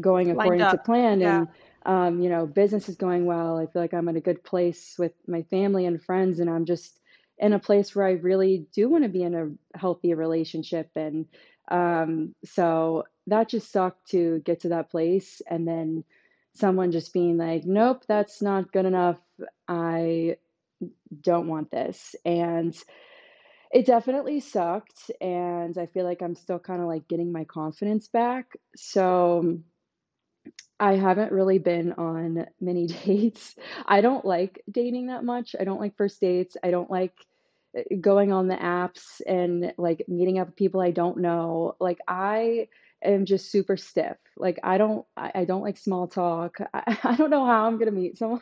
going according to plan. Yeah. And, um, you know, business is going well. I feel like I'm in a good place with my family and friends, and I'm just in a place where I really do want to be in a healthy relationship. And um, so that just sucked to get to that place. And then someone just being like, nope, that's not good enough. I don't want this. And it definitely sucked and i feel like i'm still kind of like getting my confidence back so i haven't really been on many dates. I don't like dating that much. I don't like first dates. I don't like eh, going on the apps and like meeting up with people i don't know. Like i am just super stiff. Like I don't I, I don't like small talk. I, I don't know how I'm gonna meet someone.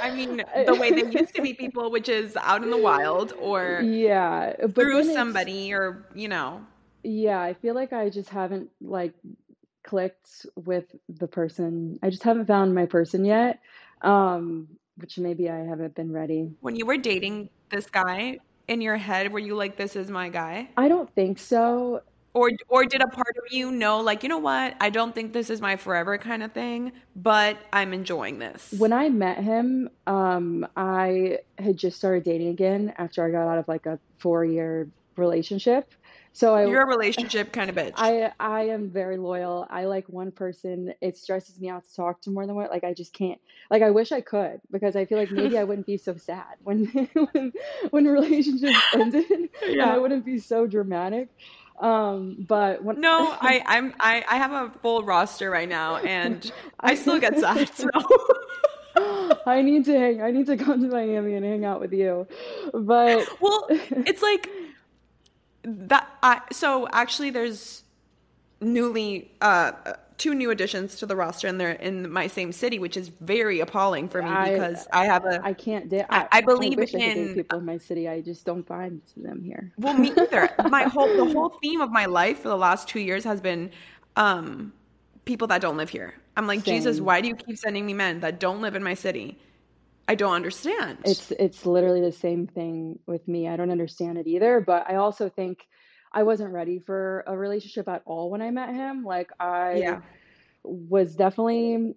I mean, the way they used to meet people, which is out in the wild or yeah, through somebody or you know. Yeah, I feel like I just haven't like clicked with the person. I just haven't found my person yet. Um, which maybe I haven't been ready. When you were dating this guy, in your head were you like this is my guy i don't think so or or did a part of you know like you know what i don't think this is my forever kind of thing but i'm enjoying this when i met him um i had just started dating again after i got out of like a four year relationship so I, you're a relationship kind of bitch. I I am very loyal. I like one person. It stresses me out to talk to more than one. Like I just can't. Like I wish I could because I feel like maybe I wouldn't be so sad when when when relationships ended. Yeah. I wouldn't be so dramatic. Um, but when no, I I'm I, I have a full roster right now, and I still get sad. So. I need to hang. I need to come to Miami and hang out with you. But well, it's like that. I, so actually, there's newly uh, two new additions to the roster and they're in my same city, which is very appalling for me I, because I have a I can't date. I, I believe I in I people in my city. I just don't find them here. Well, me either. my whole the whole theme of my life for the last two years has been um, people that don't live here. I'm like Same. Jesus. Why do you keep sending me men that don't live in my city? I don't understand. It's it's literally the same thing with me. I don't understand it either. But I also think I wasn't ready for a relationship at all when I met him. Like I yeah. was definitely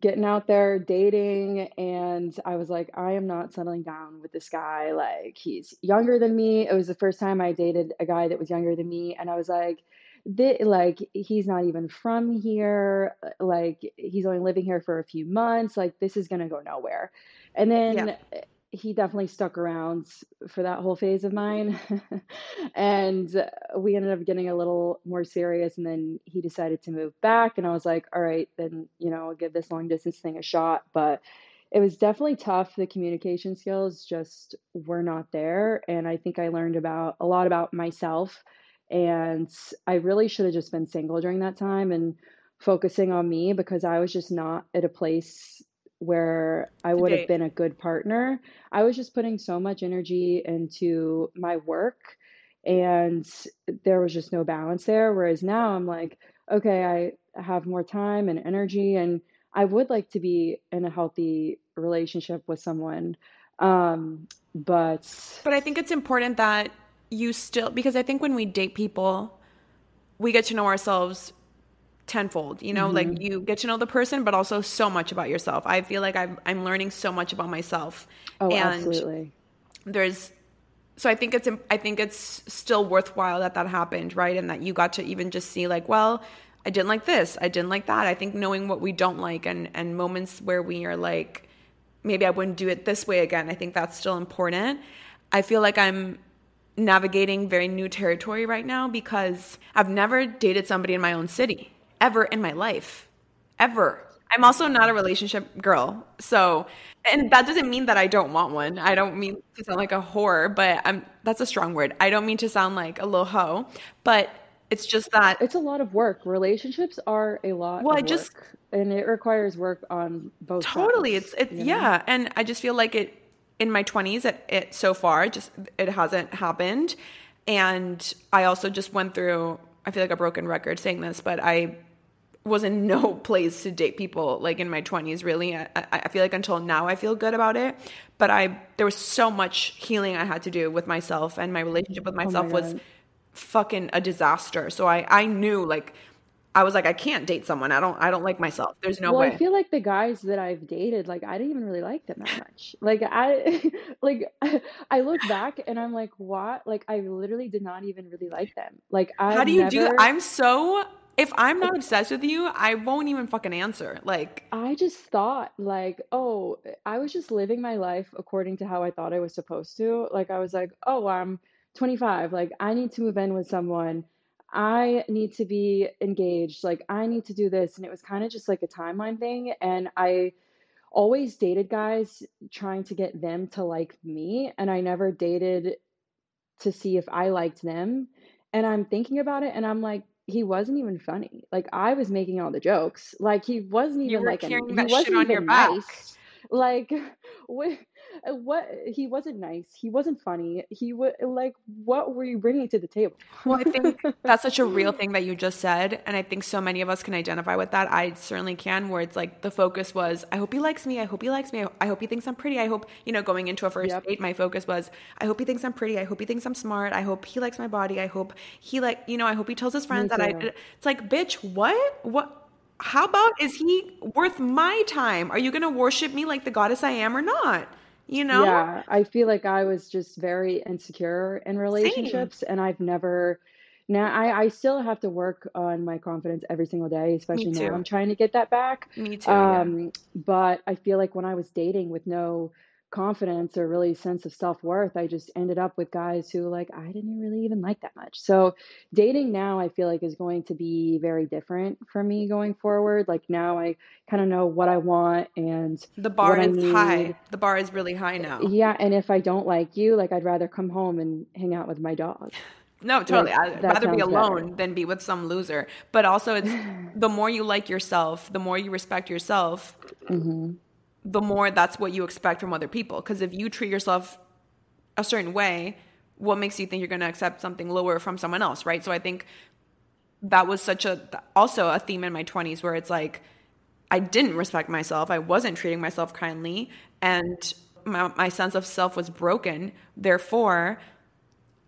getting out there dating and I was like I am not settling down with this guy like he's younger than me. It was the first time I dated a guy that was younger than me and I was like this, like he's not even from here like he's only living here for a few months like this is going to go nowhere. And then yeah he definitely stuck around for that whole phase of mine. and uh, we ended up getting a little more serious. And then he decided to move back. And I was like, all right, then, you know, I'll give this long distance thing a shot. But it was definitely tough. The communication skills just were not there. And I think I learned about a lot about myself. And I really should have just been single during that time and focusing on me because I was just not at a place where I would have been a good partner. I was just putting so much energy into my work and there was just no balance there. Whereas now I'm like, okay, I have more time and energy and I would like to be in a healthy relationship with someone. Um, but But I think it's important that you still because I think when we date people, we get to know ourselves tenfold you know mm-hmm. like you get to know the person but also so much about yourself i feel like i'm, I'm learning so much about myself oh and absolutely there's so I think it's I think it's still worthwhile that that happened, right? And that you got to even just see like, well, I didn't like this, I didn't like that. I think knowing what we don't like and and moments where we are like, maybe I wouldn't do it this way again. I think that's still important. I feel like I'm navigating very new territory right now because I've never dated somebody in my own city ever in my life, ever. I'm also not a relationship girl. So, and that doesn't mean that I don't want one. I don't mean to sound like a whore, but I'm that's a strong word. I don't mean to sound like a little hoe, but it's just that it's a lot of work. Relationships are a lot well, I just and it requires work on both Totally. Sides, it's it's you know? yeah, and I just feel like it in my 20s it, it so far just it hasn't happened and I also just went through I feel like a broken record saying this, but I was in no place to date people like in my 20s really I, I, feel like until now i feel good about it but i there was so much healing i had to do with myself and my relationship with myself oh my was fucking a disaster so i i knew like I was like, I can't date someone. I don't. I don't like myself. There's no well, way. I feel like the guys that I've dated, like I didn't even really like them that much. Like I, like I look back and I'm like, what? Like I literally did not even really like them. Like I. How do you never... do? That? I'm so if I'm not obsessed with you, I won't even fucking answer. Like I just thought like, oh, I was just living my life according to how I thought I was supposed to. Like I was like, oh, I'm 25. Like I need to move in with someone. I need to be engaged. Like I need to do this and it was kind of just like a timeline thing and I always dated guys trying to get them to like me and I never dated to see if I liked them. And I'm thinking about it and I'm like he wasn't even funny. Like I was making all the jokes. Like he wasn't even like a he wasn't even nice. Like what, Uh, what he wasn't nice. He wasn't funny. He was like what were you bringing to the table? well, I think that's such a real thing that you just said and I think so many of us can identify with that. I certainly can where it's like the focus was I hope he likes me. I hope he likes me. I hope he thinks I'm pretty. I hope, you know, going into a first yep. date my focus was I hope he thinks I'm pretty. I hope he thinks I'm smart. I hope he likes my body. I hope he like, you know, I hope he tells his friends that I it's like, bitch, what? What how about is he worth my time? Are you going to worship me like the goddess I am or not? You know? Yeah, I feel like I was just very insecure in relationships Same. and I've never now I, I still have to work on my confidence every single day, especially now I'm trying to get that back. Me too. Um, yeah. but I feel like when I was dating with no confidence or really sense of self-worth i just ended up with guys who like i didn't really even like that much so dating now i feel like is going to be very different for me going forward like now i kind of know what i want and the bar is high the bar is really high now yeah and if i don't like you like i'd rather come home and hang out with my dog no, totally. Like, I'd rather be alone better. than be with some loser. But also, it's the more you like yourself, the more you respect yourself, mm-hmm the more that's what you expect from other people. Because if you treat yourself a certain way, what makes you think you're going to accept something lower from someone else, right? So I think that was such a also a theme in my 20s where it's like I didn't respect myself, I wasn't treating myself kindly, and my, my sense of self was broken. Therefore,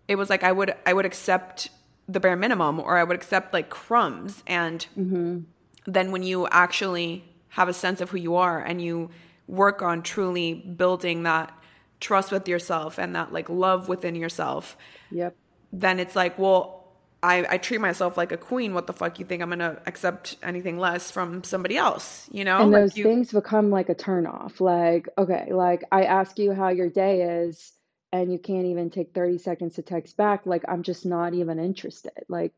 it was like I would I would accept the bare minimum or I would accept like crumbs and mm-hmm. then when you actually have a sense of who you are and you work on truly building that trust with yourself and that like love within yourself, yep. then it's like, well, I, I treat myself like a queen. What the fuck you think I'm gonna accept anything less from somebody else? You know, and like those you... things become like a turn off. Like, okay, like I ask you how your day is, and you can't even take 30 seconds to text back. Like, I'm just not even interested. Like,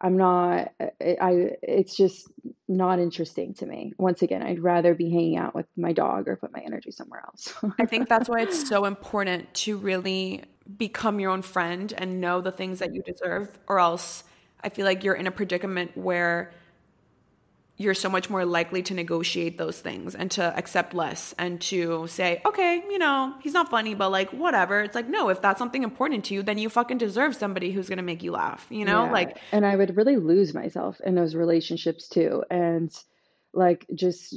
I'm not, uh, I, it's just not interesting to me. Once again, I'd rather be hanging out with my dog or put my energy somewhere else. I think that's why it's so important to really become your own friend and know the things that you deserve, or else I feel like you're in a predicament where you're so much more likely to negotiate those things and to accept less and to say, okay, you know, he's not funny, but like whatever. It's like, no, if that's something important to you, then you fucking deserve somebody who's gonna make you laugh, you know? Yeah. Like And I would really lose myself in those relationships too. And like just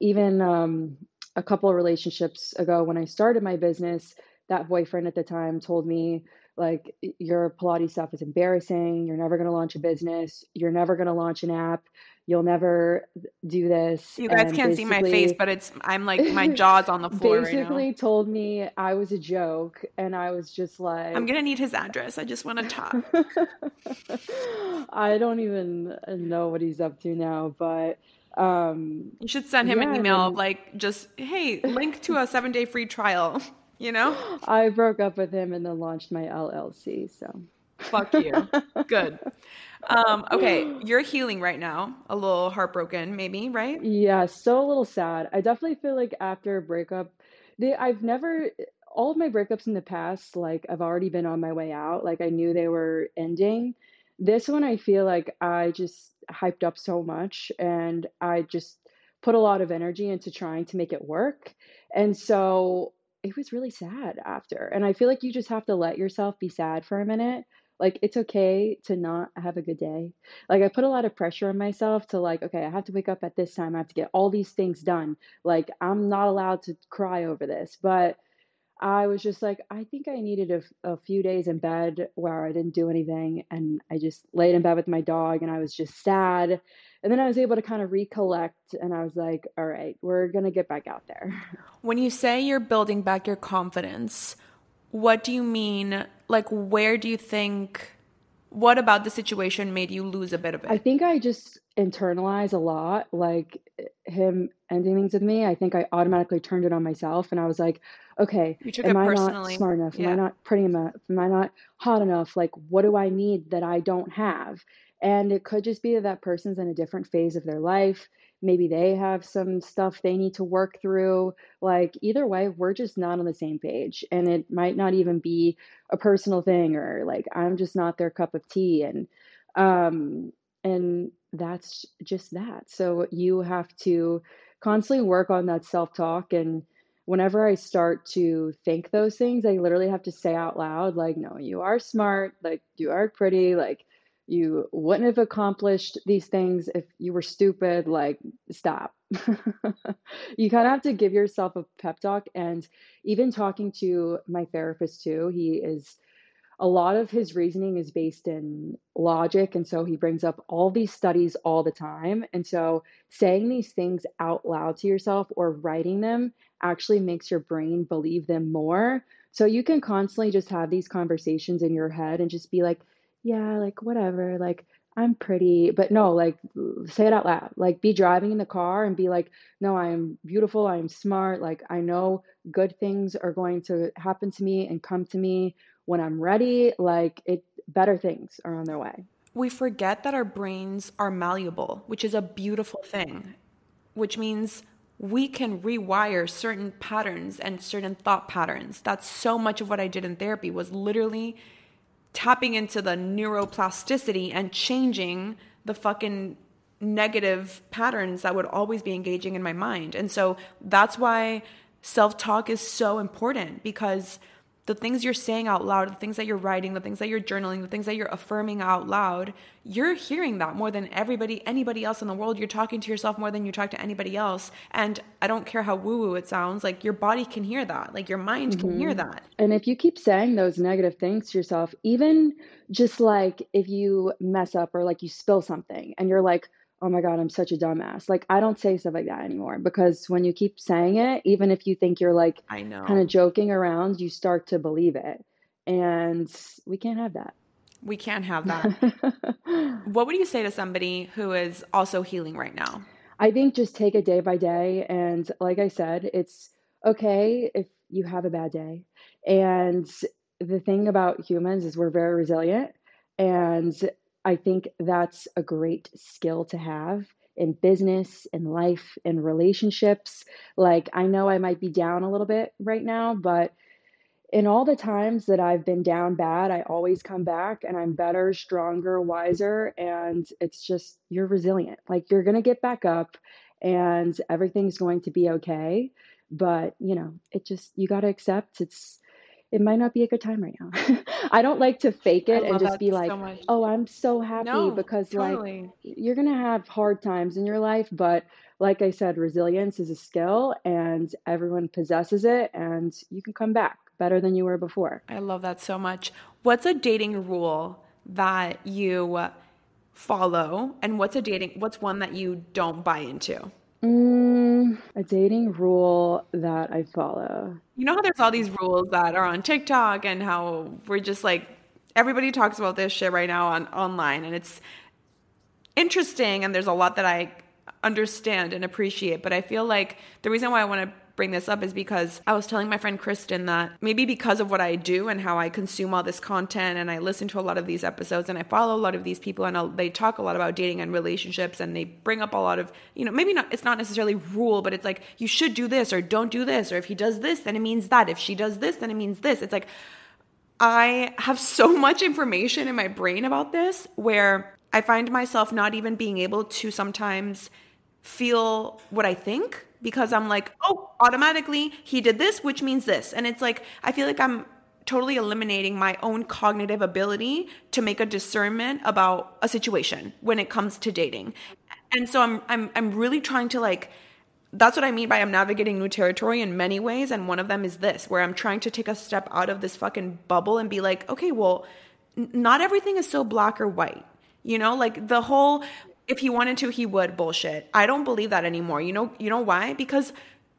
even um a couple of relationships ago when I started my business, that boyfriend at the time told me like your Pilates stuff is embarrassing. You're never going to launch a business. You're never going to launch an app. You'll never do this. You guys And can't see my face, but it's I'm like my jaw's on the floor basically right told me I was a joke, and I was just like. I'm gonna need his address. I just want to talk. I don't even know what he's up to now, but um, You should send him an email of like just hey, link to a seven day free trial. You know, I broke up with him and then launched my LLC. So fuck you. Good. Um, okay, you're healing right now. A little heartbroken, maybe, right? yeah, so a little sad. I definitely feel like after a breakup, they, I've never all of my breakups in the past, like I've already been on my way out. Like I knew they were ending. This one, I feel like I just hyped up so much and I just put a lot of energy into trying to make it work. And so it was really sad after. And I feel like you just have to let yourself be sad for a minute. Like it's okay to not have a good day. Like I put a lot of pressure on myself to like, okay, I have to wake up at this time. I have to get all these things done. Like I'm not allowed to cry over this. But I was just like, I think I needed a few days in bed where I didn't do anything. And I just laid in bed with my dog and I was just sad. And then I was able to kind of recollect and I was like, all right, we're going to get back out there. When you say you're building back your confidence, what do you mean? Like, where do you think? What about the situation made you lose a bit of it? I think I just internalize a lot, like him ending things with me. I think I automatically turned it on myself and I was like, okay, am I not smart enough? Am Yeah. I not pretty enough? Am I not hot enough? Like, what do I need that I don't have? And it could just be that that person's in a different phase of their life. Maybe they have some stuff they need to work through. Like, either way, we're just not on the same page. And it might not even be a personal thing or like, I'm just not their cup of tea. And, um, and that's just that. So you have to constantly work on that self talk. And whenever I start to think those things, I literally have to say out loud, like, no, you are smart, like, you are pretty, like, you wouldn't have accomplished these things if you were stupid, like, stop. you kind of have to give yourself a pep talk. And even talking to my therapist, too, he is a lot of his reasoning is based in logic. And so he brings up all these studies all the time. And so saying these things out loud to yourself or writing them actually makes your brain believe them more. So you can constantly just have these conversations in your head and just be like, yeah, like whatever, like I'm pretty, but no, like say it out loud. Like be driving in the car and be like, no, I am beautiful, I am smart, like I know good things are going to happen to me and come to me when I'm ready, like it better things are on their way. We forget that our brains are malleable, which is a beautiful thing, which means we can rewire certain patterns and certain thought patterns. That's so much of what I did in therapy was literally tapping into the neuroplasticity and changing the fucking negative patterns that would always be engaging in my mind. And so that's why self talk is so important because the things you're saying out loud, the things that you're writing, the things that you're journaling, the things that you're affirming out loud, you're hearing that more than everybody, anybody else in the world. You're talking to yourself more than you talk to anybody else. And I don't care how woo woo it sounds, like your body can hear that, like your mind can hear mm-hmm. that. And if you keep saying those negative things to yourself, even just like if you mess up or like you spill something and you're like, oh my God, I'm such a dumbass. Like, I don't say stuff like that anymore because when you keep saying it, even if you think you're like I know. kind of joking around, you start to believe it. And we can't have that. we can't have that. what would you say to somebody who is also healing right now? I think just take it day by day. And like I said, it's okay if you have a bad day. And the thing about humans is we're very resilient. And I think that's a great skill to have in business, in life, in relationships. Like, I know I might be down a little bit right now, but in all the times that I've been down bad, I always come back and I'm better, stronger, wiser. And it's just, you're resilient. Like, you're going to get back up and everything's going to be okay. But, you know, it just, you got to accept it's, it might not be a good time right now. I don't like to fake it and just be like, so oh, I'm so happy No, because, like, you're going to have hard times in your life. But like I said, resilience is a skill and everyone possesses it and you can come back better than you were before. I love that so much. what's a dating rule that you follow and what's a dating what's one that you don't buy into? Mm, a dating rule that I follow. You know how there's all these rules that are on TikTok and how we're just like everybody talks about this shit right now on online and it's interesting and there's a lot that I understand and appreciate, but I feel like the reason why I want to bring this up is because I was telling my friend Kristen that maybe because of what I do and how I consume all this content and I listen to a lot of these episodes and I follow a lot of these people and I'll, they talk a lot about dating and relationships and they bring up a lot of, you know, maybe not, it's not necessarily rule, but it's like, you should do this or don't do this. Or if he does this, then it means that. If she does this, then it means this. It's like, I have so much information in my brain about this where I find myself not even being able to sometimes feel what I think because I'm like, oh, automatically he did this, which means this. And it's like, I feel like I'm totally eliminating my own cognitive ability to make a discernment about a situation when it comes to dating. And so I'm I'm I'm really trying to like that's what I mean by I'm navigating new territory in many ways and one of them is this where I'm trying to take a step out of this fucking bubble and be like, okay, well, n- not everything is so black or white. You know, like the whole if he wanted to, he would bullshit. I don't believe that anymore. You know, you know why? Because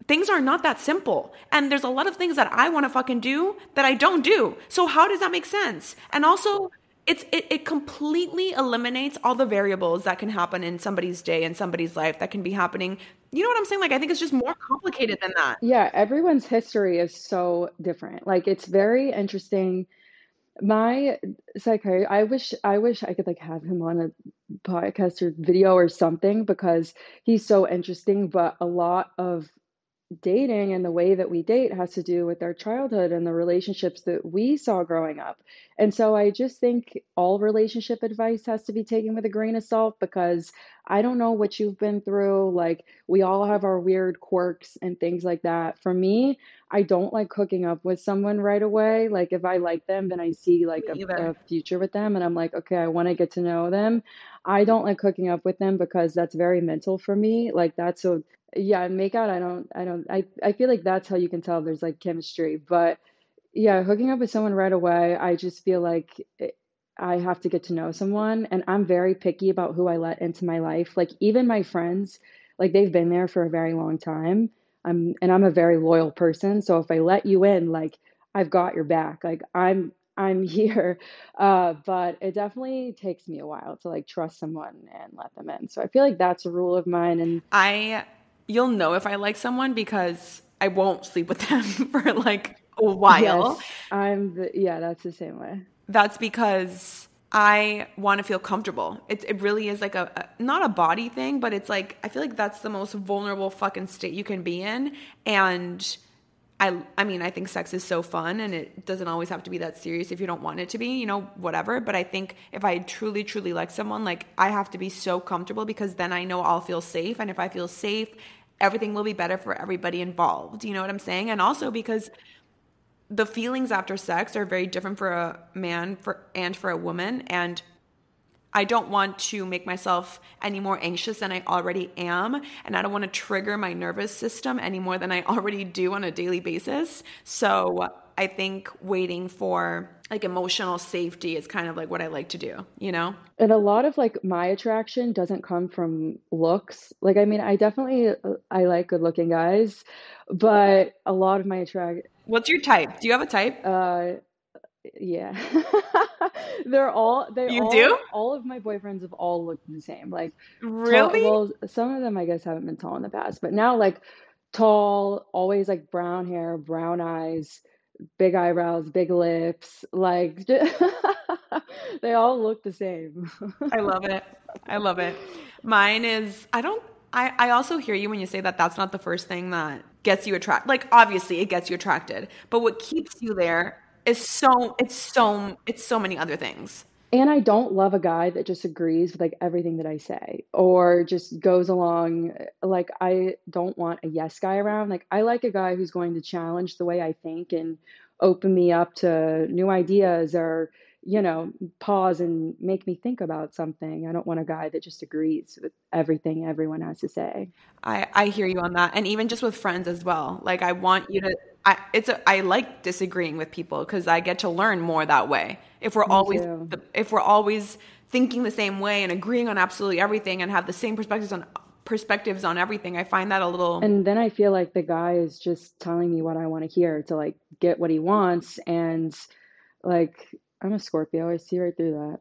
things are not that simple. And there's a lot of things that I want to fucking do that I don't do. So how does that make sense? And also it's it, it completely eliminates all the variables that can happen in somebody's day and somebody's life that can be happening. You know what I'm saying? Like I think it's just more complicated than that. Yeah, everyone's history is so different. Like it's very interesting my psychiatrist, I wish I wish I could like have him on a podcast or video or something because he's so interesting, but a lot of dating and the way that we date has to do with our childhood and the relationships that we saw growing up. And so I just think all relationship advice has to be taken with a grain of salt because I don't know what you've been through. Like, we all have our weird quirks and things like that. For me, I don't like hooking up with someone right away. Like, if I like them, then I see like a, a future with them, and I'm like, okay, I want to get to know them. I don't like hooking up with them because that's very mental for me. Like, that's a yeah, make out. I don't, I don't, I, I feel like that's how you can tell there's like chemistry. But yeah, hooking up with someone right away, I just feel like it, I have to get to know someone and I'm very picky about who I let into my life. Like even my friends, like they've been there for a very long time. I'm and I'm a very loyal person, so if I let you in, like I've got your back. Like I'm I'm here. Uh, but it definitely takes me a while to like trust someone and let them in. So I feel like that's a rule of mine and I you'll know if I like someone because I won't sleep with them for like a while. Yes, I'm the, yeah, that's the same way that's because I want to feel comfortable. It, it really is like a, a, not a body thing, but it's like I feel like that's the most vulnerable fucking state you can be in. And I I mean I think sex is so fun, and it doesn't always have to be that serious if you don't want it to be, you know, whatever. But I think if I truly truly like someone, like I have to be so comfortable because then I know I'll feel safe, and if I feel safe, everything will be better for everybody involved. You know what I'm saying? And also because the feelings after sex are very different for a man for and for a woman and I don't want to make myself any more anxious than I already am. And I don't want to trigger my nervous system any more than I already do on a daily basis. So I think waiting for like emotional safety is kind of like what I like to do, you know? And a lot of like my attraction doesn't come from looks. Like, I mean, I definitely, I like good looking guys, but a lot of my attraction What's your type? Do you have a type? Uh, yeah. They're all they You all do? all of my boyfriends have all looked the same. Like tall, Really? well, some of them I guess haven't been tall in the past, but now like tall, always like brown hair, brown eyes, big eyebrows, big lips, like they all look the same. I love it. I love it. Mine is I don't I, I also hear you when you say that that's not the first thing that gets you attracted. Like obviously it gets you attracted, but what keeps you there is so it's so it's so many other things. And I don't love a guy that just agrees with like everything that I say or just goes along like I don't want a yes guy around. Like I like a guy who's going to challenge the way I think and open me up to new ideas or you know, pause and make me think about something. I don't want a guy that just agrees with everything everyone has to say. I I hear you on that. And even just with friends as well. Like I want you to I it's a, I like disagreeing with people because I get to learn more that way. If we're always too. if we're always thinking the same way and agreeing on absolutely everything and have the same perspectives on perspectives on everything, I find that a little And then I feel like the guy is just telling me what I want to hear to like get what he wants. And like, I'm a Scorpio. I see right through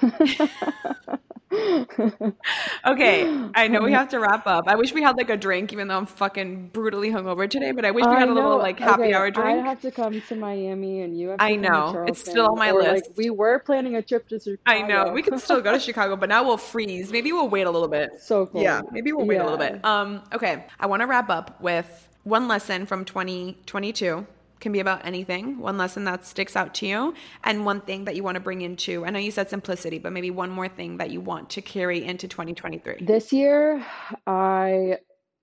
that. Okay, I know we have to wrap up. I wish we had like a drink, even though I'm fucking brutally hungover today. But I wish we I had a little like happy Okay, hour drink. I have to come to Miami, and you have to I know. It's still on my or, list. Like, we were planning a trip to Chicago. I know we can still go to Chicago, but now we'll freeze. Maybe we'll wait a little bit. So cool. Yeah, maybe we'll wait a little bit. Um, okay, I want to wrap up with one lesson from 2022. Can be about anything. One lesson that sticks out to you, and one thing that you want to bring into. I know you said simplicity, but maybe one more thing that you want to carry into 2023. This year, I,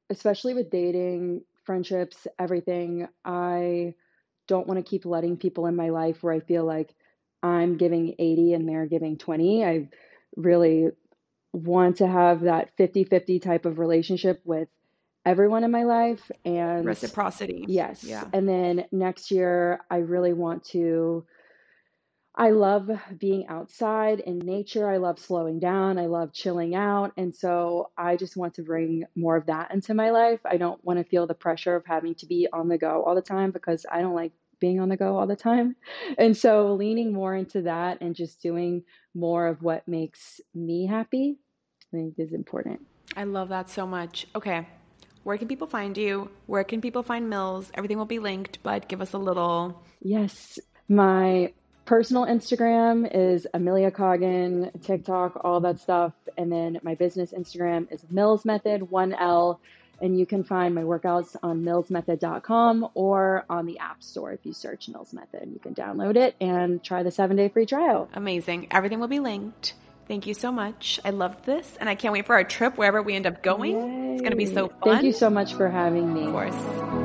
especially with dating, friendships, everything, I don't want to keep letting people in my life where I feel like I'm giving 80 and they're giving 20. I really want to have that 50 50 type of relationship with everyone in my life. And Reciprocity. Yes. Yeah. And then next year, I really want to. I love being outside in nature. I love slowing down. I love chilling out. And so I just want to bring more of that into my life. I don't want to feel the pressure of having to be on the go all the time because I don't like being on the go all the time. And so leaning more into that and just doing more of what makes me happy, I think is important. I love that so much. Okay. Where can people find you? Where can people find Mills? Everything will be linked, but give us a little. Yes. My personal Instagram is Amelia Coggin, TikTok, all that stuff. And then my business Instagram is Mills Method, 1L. And you can find my workouts on millsmethod.com or on the App Store if you search Mills Method. You can download it and try the seven day free trial. Amazing. Everything will be linked. Thank you so much. I loved this, and I can't wait for our trip wherever we end up going. It's going to be so fun. Thank you so much for having me. Of course.